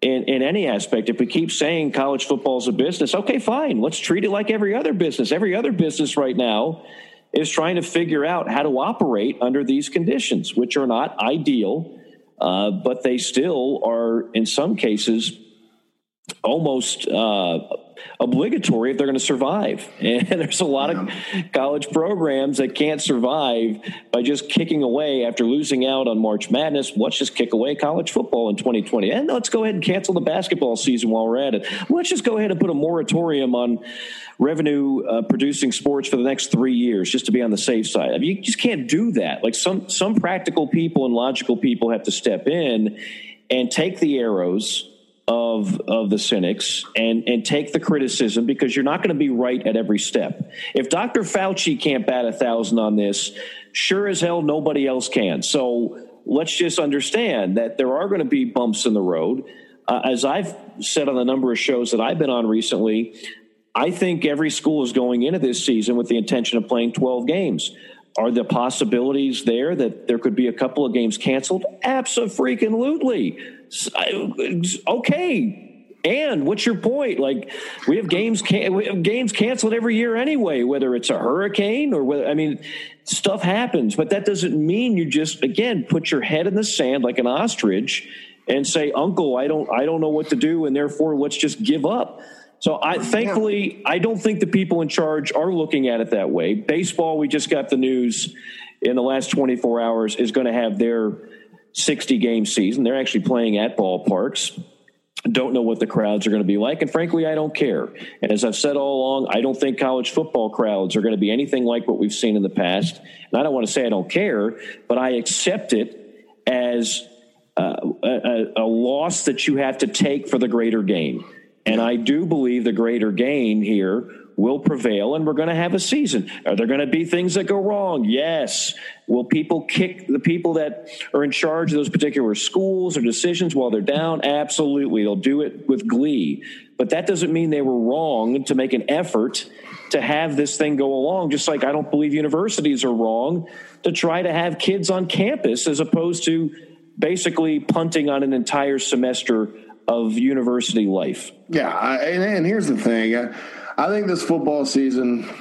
in, in any aspect. If we keep saying college football is a business, okay, fine. Let's treat it like every other business. Every other business right now is trying to figure out how to operate under these conditions, which are not ideal, uh, but they still are, in some cases, almost uh, obligatory if they're going to survive. <laughs> And there's a lot yeah. of college programs that can't survive by just kicking away after losing out on March Madness. Let's just kick away college football in 2020. And let's go ahead and cancel the basketball season while we're at it. Let's just go ahead and put a moratorium on revenue uh, producing sports for the next three years just to be on the safe side. I mean, you just can't do that. Like some, some practical people and logical people have to step in and take the arrows of of the cynics and and take the criticism because you're not going to be right at every step. If Dr. Fauci can't bat a thousand on this, sure as hell nobody else can. So let's just understand that there are going to be bumps in the road. Uh, as I've said on a number of shows that I've been on recently, I think every school is going into this season with the intention of playing 12 games. Are the possibilities there that there could be a couple of games canceled? Absolutely okay. And what's your point? Like we have games, can- we have games canceled every year anyway, whether it's a hurricane or whether I mean, stuff happens. But that doesn't mean you just again put your head in the sand like an ostrich and say, "Uncle, I don't, I don't know what to do," and therefore let's just give up. So I thankfully I don't think the people in charge are looking at it that way. Baseball, we just got the news in the last 24 hours is going to have their 60 game season. They're actually playing at ballparks. don't know what the crowds are going to be like. And frankly, I don't care. And as I've said all along, I don't think college football crowds are going to be anything like what we've seen in the past. And I don't want to say I don't care, but I accept it as uh, a, a loss that you have to take for the greater gain. And I do believe the greater gain here will prevail and we're going to have a season. Are there going to be things that go wrong? Yes. Will people kick the people that are in charge of those particular schools or decisions while they're down? Absolutely. They'll do it with glee. But that doesn't mean they were wrong to make an effort to have this thing go along, just like I don't believe universities are wrong to try to have kids on campus as opposed to basically punting on an entire semester of university life. Yeah. I, and, and here's the thing. I, I think this football season,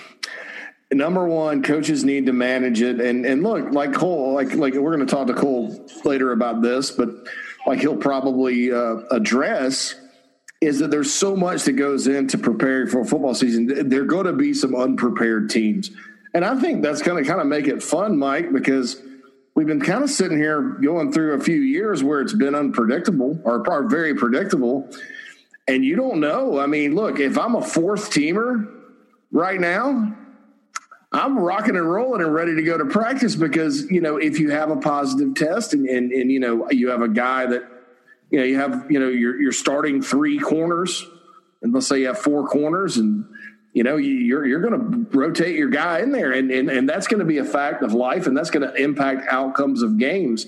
number one, coaches need to manage it. And and look, like Cole, like like we're going to talk to Cole later about this, but like he'll probably uh, address is that there's so much that goes into preparing for football season. There are going to be some unprepared teams, and I think that's going to kind of make it fun, Mike, because we've been kind of sitting here going through a few years where it's been unpredictable or, or very predictable and you don't know. I mean, look, if I'm a fourth teamer right now, I'm rocking and rolling and ready to go to practice because, you know, if you have a positive test and, and, and you know, you have a guy that, you know, you have, you know, you're, you're starting three corners and let's say you have four corners and, you know, you're, you're going to rotate your guy in there and, and, and that's going to be a fact of life and that's going to impact outcomes of games.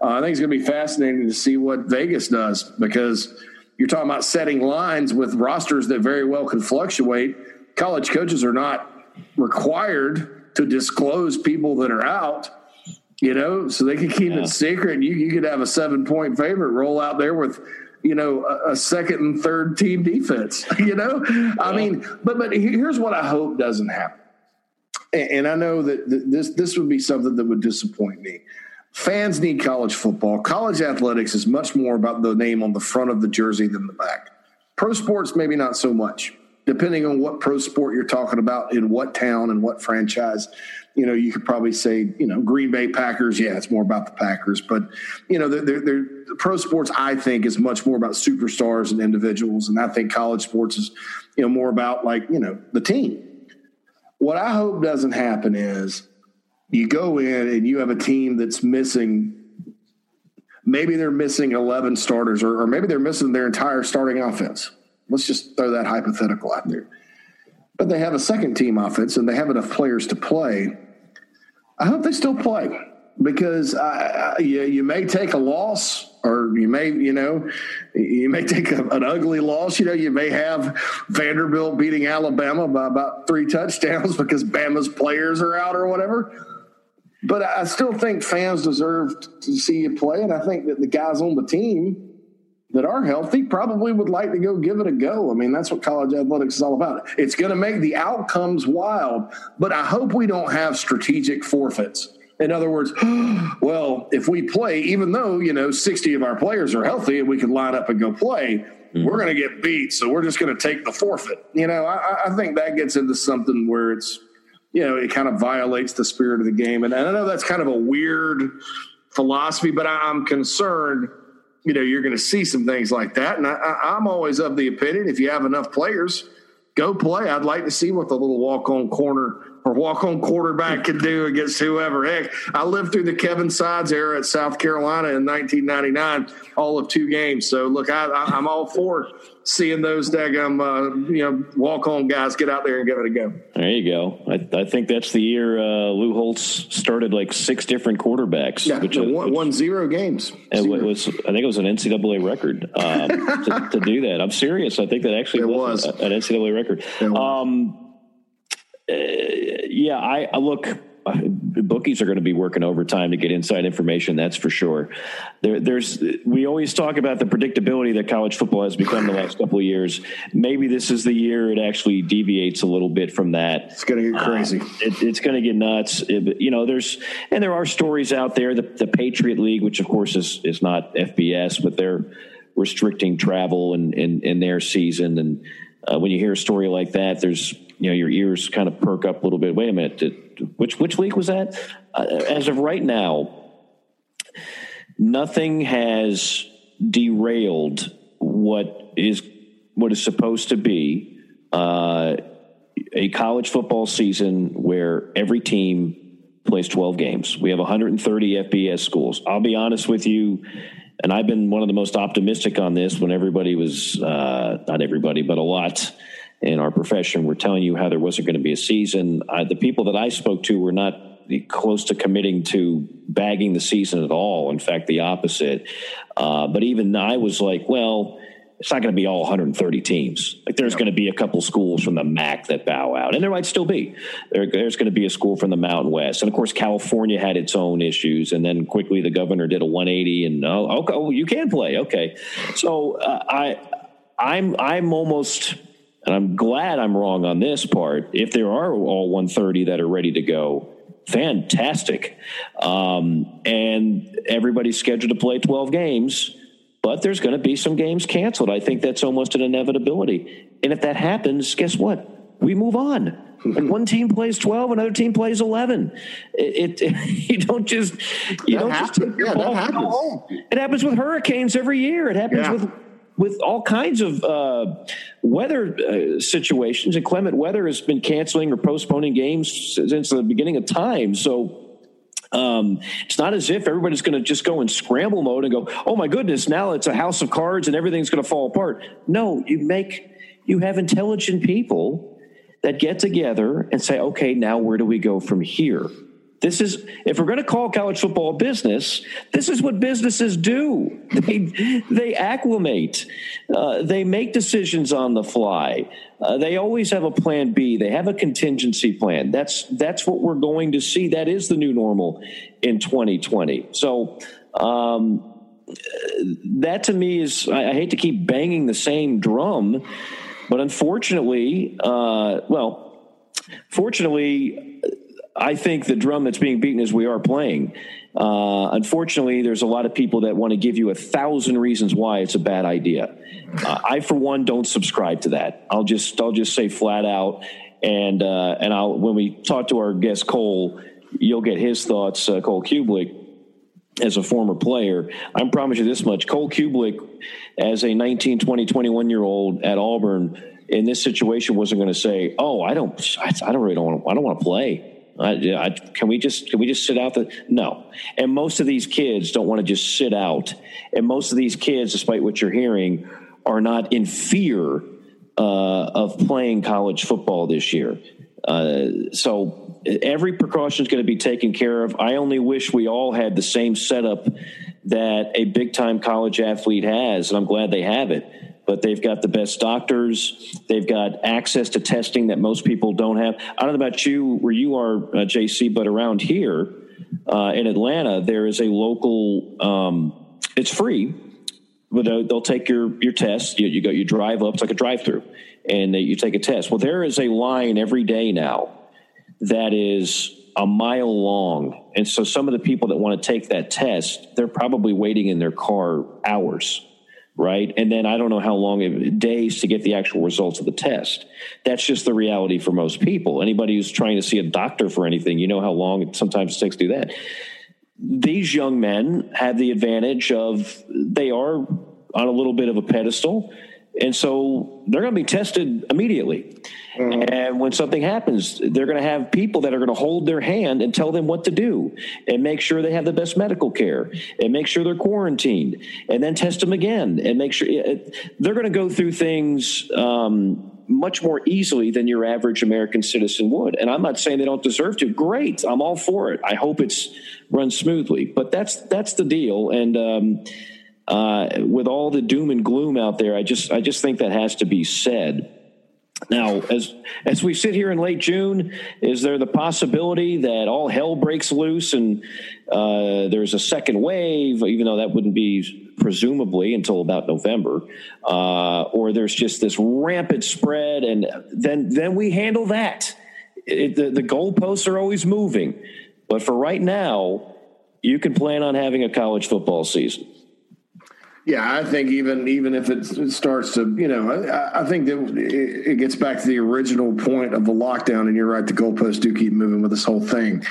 Uh, I think it's going to be fascinating to see what Vegas does because – you're talking about setting lines with rosters that very well can fluctuate. College coaches are not required to disclose people that are out, you know, so they can keep yeah. it secret. You, you could have a seven point favorite roll out there with, you know, a, a second and third team defense, <laughs> you know? Yeah. I mean, but, but here's what I hope doesn't happen. And, and I know that this, this would be something that would disappoint me fans need college football. College athletics is much more about the name on the front of the jersey than the back. Pro sports, maybe not so much, depending on what pro sport you're talking about in what town and what franchise. You know, you could probably say, you know, Green Bay Packers. Yeah, it's more about the Packers, but you know, they're, they're, pro sports. I think is much more about superstars and individuals, and I think college sports is, you know, more about like you know the team. What I hope doesn't happen is you go in and you have a team that's missing maybe they're missing 11 starters or, or, maybe they're missing their entire starting offense let's just throw that hypothetical out there but they have a second team offense and they have enough players to play i hope they still play because I, I, you, you may take a loss or you may, you know, you may take a, an ugly loss. You know, you may have Vanderbilt beating Alabama by about three touchdowns <laughs> because Bama's players are out or whatever. But I still think fans deserve to see you play, and I think that the guys on the team that are healthy probably would like to go give it a go. I mean, that's what college athletics is all about. It's going to make the outcomes wild, but I hope we don't have strategic forfeits. In other words, <gasps> well, if we play, even though, you know, 60 of our players are healthy and we can line up and go play, mm-hmm. we're going to get beat. So we're just going to take the forfeit. You know, I, I think that gets into something where it's you know, it kind of violates the spirit of the game. And, I know that's kind of a weird philosophy, but I, am concerned, you know, you're going to see some things like that. And I, I'm always of the opinion if you have enough players, go play. I'd like to see what the little walk on corner or walk on quarterback can do against whoever. Heck, I lived through the Kevin Sides era at South Carolina in 1999, all of two games. So look, I, am all for seeing those daggum, uh, you know, walk on guys get out there and give it a go. There you go. I, I think that's the year uh, Lou Holtz started like six different quarterbacks. Yeah, which, one, which, won zero games. It was, I think it was an NCAA record um, to, <laughs> to, do that. I'm serious. I think that actually was, was, an NCAA record. Um, uh, yeah, I, I look bookies are going to be working overtime to get inside information. That's for sure. There, there's we always talk about the predictability that college football has become the last couple of years. Maybe this is the year it actually deviates a little bit from that. It's going to get crazy. Uh, it, it's going to get nuts. It, you know, there's and there are stories out there. The, the Patriot League, which of course is is not FBS, but they're restricting travel in in, in their season and. Uh, when you hear a story like that, there's you know your ears kind of perk up a little bit. Wait a minute, did, which which league was that? Uh, as of right now, nothing has derailed what is what is supposed to be uh, a college football season where every team plays 12 games. We have 130 FBS schools. I'll be honest with you, and I've been one of the most optimistic on this when everybody was, uh, not everybody, but a lot in our profession we were telling you how there wasn't going to be a season. I, the people that I spoke to were not close to committing to bagging the season at all. In fact, the opposite. Uh, but even I was like, well, it's not going to be all 130 teams. Like there's going to be a couple schools from the MAC that bow out, and there might still be. There, there's going to be a school from the Mountain West, and of course California had its own issues, and then quickly the governor did a 180, and oh, okay, oh, you can play, okay. So uh, I, I'm, I'm almost, and I'm glad I'm wrong on this part. If there are all 130 that are ready to go, fantastic, um, and everybody's scheduled to play 12 games but there's going to be some games canceled. I think that's almost an inevitability. And if that happens, guess what? We move on. <laughs> Like one team plays 12, another team plays 11. It, it <laughs> you don't just you that don't happens. just yeah, that happens. It happens with hurricanes every year. It happens Yeah. with with all kinds of uh, weather uh, situations. And clement weather has been canceling or postponing games since the beginning of time. So um, it's not as if everybody's going to just go in scramble mode and go, "Oh my goodness, now it's a house of cards and everything's going to fall apart." No, you make you have intelligent people that get together and say, "Okay, now where do we go from here?" This is if we're going to call college football business, this is what businesses do. <laughs> They they acclimate, uh, they make decisions on the fly. Uh, they always have a plan B. They have a contingency plan. That's that's what we're going to see. That is the new normal in 2020. So. Um, that to me is I, I hate to keep banging the same drum, but unfortunately, uh, well, fortunately, I think the drum that's being beaten is we are playing. Uh, unfortunately, there's a lot of people that want to give you a thousand reasons why it's a bad idea. Uh, I, for one, don't subscribe to that. I'll just I'll just say flat out, and uh, and I'll when we talk to our guest Cole, you'll get his thoughts. Uh, Cole Cubelic, as a former player, I promise you this much: Cole Cubelic, as a 19, 20, 21 year old at Auburn, in this situation, wasn't going to say, "Oh, I don't, I, don't really don't want, I don't want to play." I, I, can we just can we just sit out the no? And most of these kids don't want to just sit out, and most of these kids, despite what you're hearing, are not in fear uh, of playing college football this year. Uh, so every precaution is going to be taken care of. I only wish we all had the same setup that a big time college athlete has, and I'm glad they have it. But they've got the best doctors. They've got access to testing that most people don't have. I don't know about you, where you are, uh, JC, but around here uh, in Atlanta, there is a local. Um, it's free, but they'll, take your your test. You, you go, you drive up. It's like a drive-through, and uh, you take a test. Well, there is a line every day now that is a mile long, and so some of the people that want to take that test, they're probably waiting in their car hours right? And then I don't know how long it days to get the actual results of the test. That's just the reality for most people. Anybody who's trying to see a doctor for anything, you know how long it sometimes takes to do that. These young men have the advantage of they are on a little bit of a pedestal. And so they're going to be tested immediately. And when something happens, they're going to have people that are going to hold their hand and tell them what to do and make sure they have the best medical care and make sure they're quarantined and then test them again and make sure they're going to go through things um, much more easily than your average American citizen would. And I'm not saying they don't deserve to. Great. I'm all for it. I hope it's run smoothly. But that's that's the deal. And um, uh, with all the doom and gloom out there, I just I just think that has to be said. Now, as as we sit here in late June, is there the possibility that all hell breaks loose and uh, there's a second wave, even though that wouldn't be presumably until about November, uh, or there's just this rampant spread, and then then we handle that. It, the, the goalposts are always moving, but for right now, you can plan on having a college football season. Yeah, I think even even if it, starts to, you know, I, I think that it, it gets back to the original point of the lockdown. And you're right, the goalposts do keep moving with this whole thing.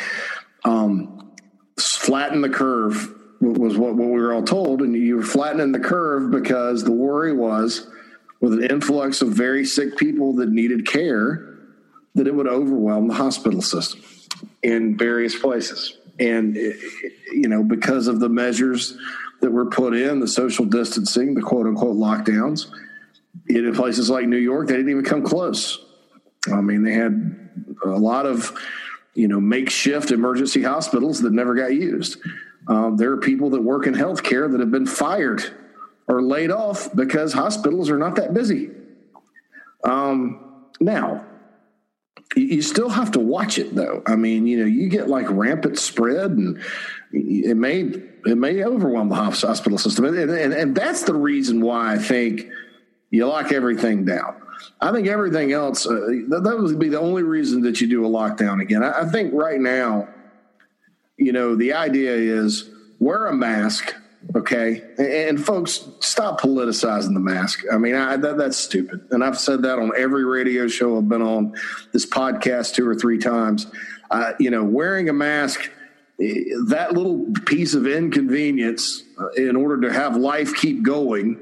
Um, flatten the curve was what, what we were all told, and you were flattening the curve because the worry was with an influx of very sick people that needed care that it would overwhelm the hospital system in various places. And, you know, because of the measures that were put in, the social distancing, the quote unquote lockdowns, in places like New York, they didn't even come close. I mean, they had a lot of, you know, makeshift emergency hospitals that never got used. Um, there are people that work in healthcare that have been fired or laid off because hospitals are not that busy. Um, now, you still have to watch it though. I mean, you know, you get like rampant spread and it may it may overwhelm the hospital system. And, and, and that's the reason why I think you lock everything down. I think everything else, uh, that, that, would be the only reason that you do a lockdown again. I, I think right now, you know, the idea is wear a mask, okay? And, and folks, stop politicizing the mask. I mean, I, that, that's stupid. And I've said that on every radio show I've been on, this podcast two or three times. Uh, you know, wearing a mask, that little piece of inconvenience uh, in order to have life keep going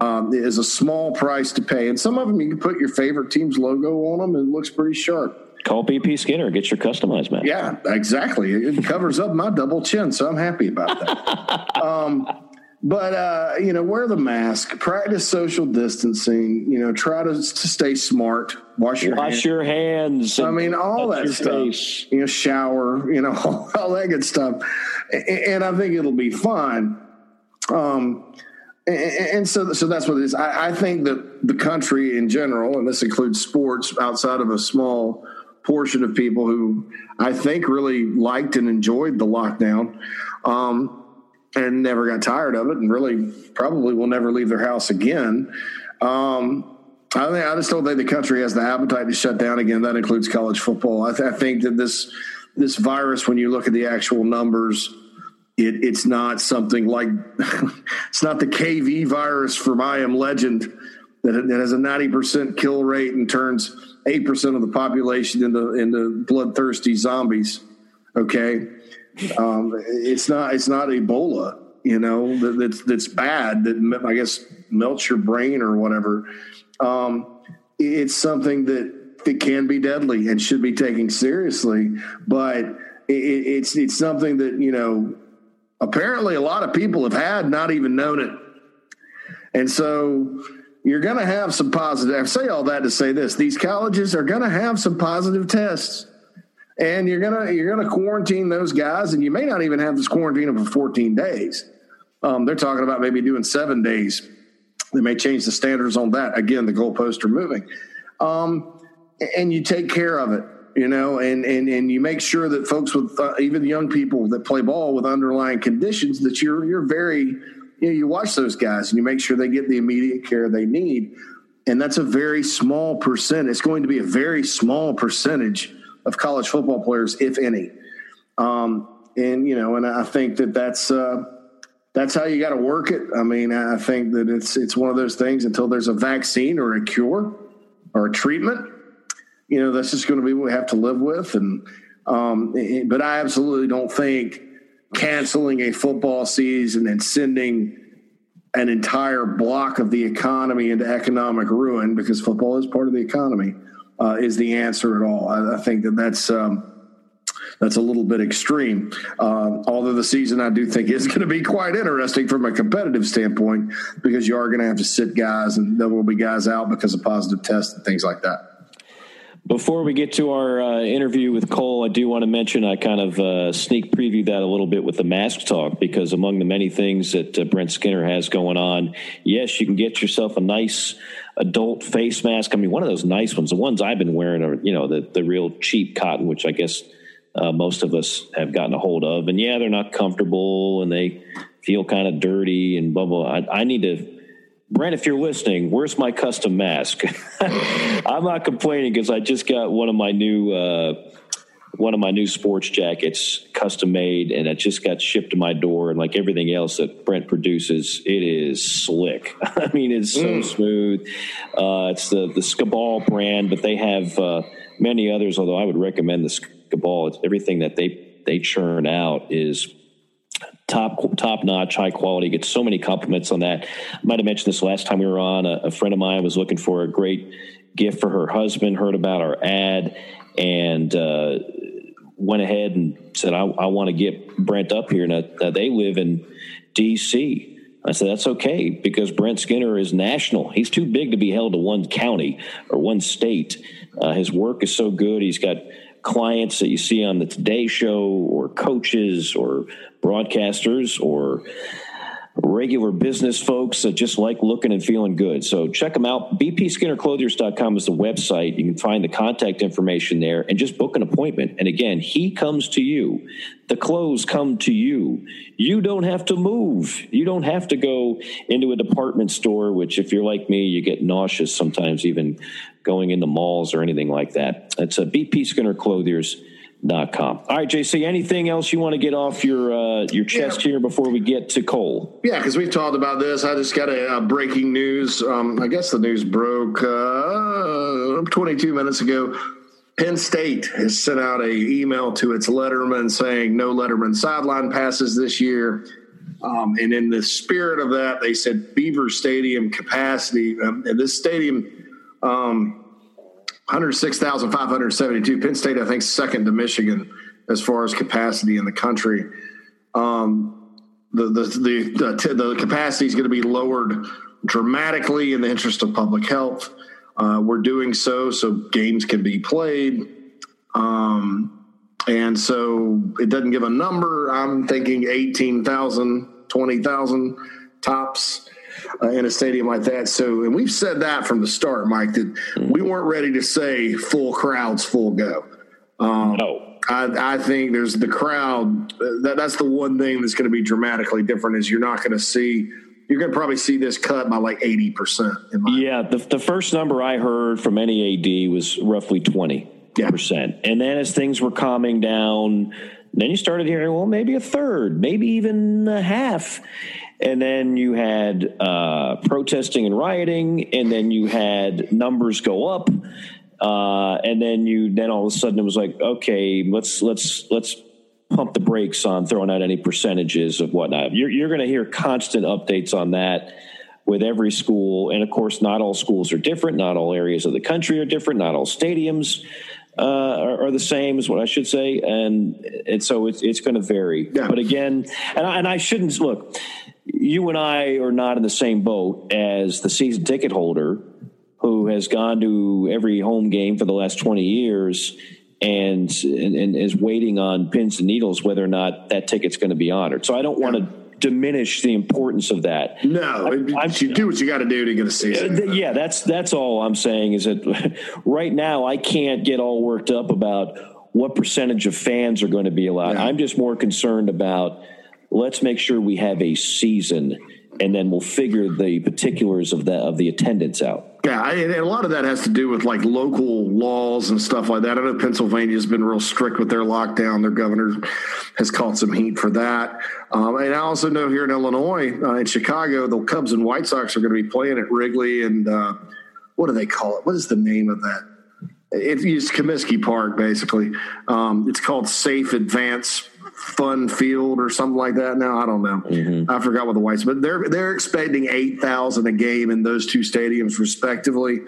um, is a small price to pay. And some of them you can put your favorite team's logo on them and it looks pretty sharp. Call BP Skinner, get your customized mask. Yeah, exactly. It covers up my double chin, so I'm happy about that. <laughs> um, but uh, you know, wear the mask, practice social distancing. You know, try to, to stay smart. Wash your wash hands. your hands. I mean, all that stuff. Face. You know, shower. You know, <laughs> all, all that good stuff. And, and I think it'll be fine. Um, and so, so that's what it is. I, I, think that the country in general, and this includes sports, outside of a small portion of people who I think really liked and enjoyed the lockdown, um, and never got tired of it, and really probably will never leave their house again. Um, I think I just don't think the country has the appetite to shut down again. That includes college football. I, th- I think that this this virus, when you look at the actual numbers it, it's not something like <laughs> it's not the KV virus from I Am Legend that, that has a ninety percent kill rate and turns eight percent of the population into into bloodthirsty zombies. Okay, um, it's not it's not Ebola. You know that, that's that's bad. That I guess melts your brain or whatever. Um, it's something that that can be deadly and should be taken seriously, but it, it's it's something that you know apparently a lot of people have had not even known it. And so you're going to have some positive. I say all that to say this: these colleges are going to have some positive tests, and you're gonna you're gonna quarantine those guys, and you may not even have this quarantine for 14 days. Um, they're talking about maybe doing seven days. They may change the standards on that. Again, the goalposts are moving, um, and you take care of it you know, and and and you make sure that folks with uh, even young people that play ball with underlying conditions that you're you're very you know you watch those guys and you make sure they get the immediate care they need, and that's a very small percent. It's going to be a very small percentage of college football players, if any. Um, and you know, and I think that that's. Uh, that's how you got to work it. I mean, I think that it's it's one of those things until there's a vaccine or a cure or a treatment you know that's just going to be what we have to live with. And um, but I absolutely don't think canceling a football season and sending an entire block of the economy into economic ruin because football is part of the economy uh, is the answer at all. I, I think that that's. Um, that's a little bit extreme. Um, although the season I do think is <laughs> going to be quite interesting from a competitive standpoint because you are going to have to sit guys and there will be guys out because of positive tests and things like that. Before we get to our uh, interview with Cole, I do want to mention I kind of uh, sneak preview that a little bit with the mask talk because among the many things that uh, Brent Skinner has going on, yes, you can get yourself a nice adult face mask. I mean, one of those nice ones. The ones I've been wearing are, you know, the the real cheap cotton, which I guess uh, most of us have gotten a hold of. And yeah, they're not comfortable and they feel kind of dirty and blah blah. I, I need to Brent, if you're listening, where's my custom mask? <laughs> I'm not complaining because I just got one of my new uh, one of my new sports jackets custom made, and it just got shipped to my door. And like everything else that Brent produces, it is slick. <laughs> I mean, it's so mm. smooth. Uh, it's the the Scabal brand, but they have uh, many others. Although I would recommend the Scabal. It's everything that they they churn out is top top notch, high quality. Get so many compliments on that. I might have mentioned this last time we were on. A, a friend of mine was looking for a great gift for her husband. Heard about our ad and uh, went ahead and said, "I, I want to get Brent up here." Now they live in D.C. I said, that's okay because Brent Skinner is national. He's too big to be held to one county or one state. Uh, his work is so good. He's got clients that you see on the Today Show or coaches or broadcasters or regular business folks that just like looking and feeling good. So check them out. bpskinnerclothiers.com is the website. You can find the contact information there and just book an appointment. And again, he comes to you. The clothes come to you. You don't have to move. You don't have to go into a department store, which if you're like me, you get nauseous sometimes even going into malls or anything like that. It's a uh, BP Skinner Clothiers Com. All right, JC. Anything else you want to get off your uh, your chest yeah. here before we get to Cole? Yeah, because we've talked about this. I just got a, a breaking news. Um, I guess the news broke uh, 22 minutes ago. Penn State has sent out a email to its letterman saying no letterman sideline passes this year. Um, and in the spirit of that, they said Beaver Stadium capacity. Um, and this stadium. Um, 106,572. Penn State, I think, second to Michigan as far as capacity in the country. Um, the the the, the, the capacity is going to be lowered dramatically in the interest of public health. Uh, we're doing so so games can be played. Um, and so it doesn't give a number. I'm thinking 18,000, 20,000 tops uh, in a stadium like that. So, and we've said that from the start, Mike, that we weren't ready to say full crowds, full go. Um, no. I, I, think there's the crowd. That, that's the one thing that's going to be dramatically different is you're not going to see. You're going to probably see this cut by like eighty percent. Yeah, the, the first number I heard from any AD was roughly twenty percent, and then as things were calming down, then you started hearing, well, maybe a third, maybe even a half. And then you had uh, protesting and rioting, and then you had numbers go up, uh, and then you then all of a sudden it was like, okay, let's let's let's pump the brakes on throwing out any percentages of whatnot. You're, you're going to hear constant updates on that with every school, and of course, not all schools are different. Not all areas of the country are different. Not all stadiums uh, are, are, the same, is what I should say, and and so it's it's going to vary. Yeah. But again, and I, and I shouldn't look you and I are not in the same boat as the season ticket holder who has gone to every home game for the last 20 years and, and, and is waiting on pins and needles whether or not that ticket's going to be honored. So I don't want to diminish the importance of that. No, I, you do what you got to do to get a season. Uh, yeah, that's that's all I'm saying is that <laughs> right now I can't get all worked up about what percentage of fans are going to be allowed. Yeah. I'm just more concerned about – let's make sure we have a season and then we'll figure the particulars of the of the attendance out. Yeah, and a lot of that has to do with like local laws and stuff like that. I know Pennsylvania's been real strict with their lockdown. Their governor has caught some heat for that. Um, and I also know here in Illinois, uh, in Chicago, the Cubs and White Sox are going to be playing at Wrigley and uh, what do they call it? What is the name of that? It's Comiskey Park, basically. Um, it's called Safe Advance Fun Field or something like that. Now I don't know. Mm-hmm. I forgot what the whites, but they're they're expecting eight thousand a game in those two stadiums respectively.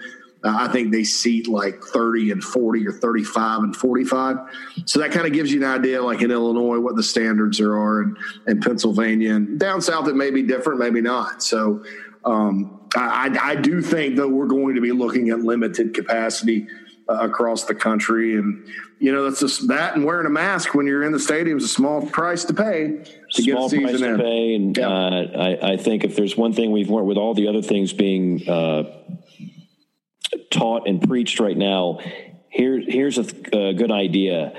Uh, I think they seat like 30 and 40 or 35 and 45. So that kind of gives you an idea, like in Illinois, what the standards there are, and, and Pennsylvania. And down south, it may be different, maybe not. So um, I, I, do think, though, we're going to be looking at limited capacity uh, across the country. And, you know, that's just that and wearing a mask when you're in the stadium is a small price to pay to small get a price in. to pay. And uh, I, I, think if there's one thing we've learned with all the other things being uh, taught and preached right now, here, here's a, a good idea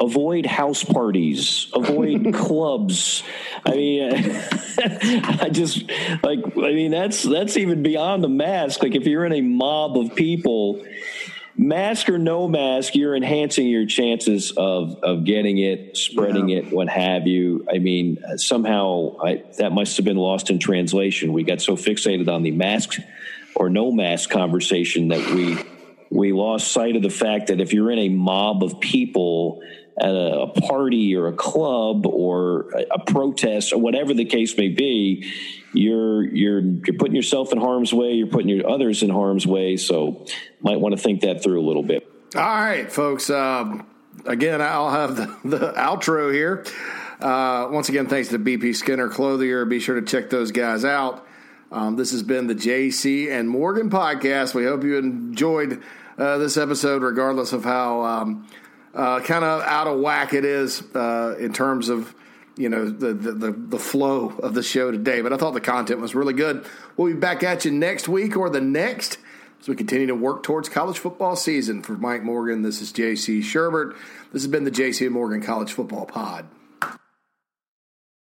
avoid house parties, avoid <laughs> clubs. I mean, <laughs> I just like, I mean, that's, that's even beyond the mask. Like if you're in a mob of people, mask or no mask, you're enhancing your chances of of getting it, spreading yeah. it, what have you. I mean, somehow I, that must have been lost in translation. We got so fixated on the mask or no mask conversation that we we lost sight of the fact that if you're in a mob of people at a, party or a club or a, protest or whatever the case may be, you're you're you're putting yourself in harm's way. You're putting your others in harm's way. So might want to think that through a little bit. All right, folks. Um, again, I'll have the, <laughs> the outro here. Uh, once again, thanks to BP Skinner Clothier. Be sure to check those guys out. Um, this has been the JC and Morgan podcast. We hope you enjoyed uh, this episode, regardless of how um, uh, kind of out of whack it is uh, in terms of you know the, the the flow of the show today. But I thought the content was really good. We'll be back at you next week or the next as we continue to work towards college football season. For Mike Morgan, this is JC Shurburtt. This has been the JC Morgan College Football Pod.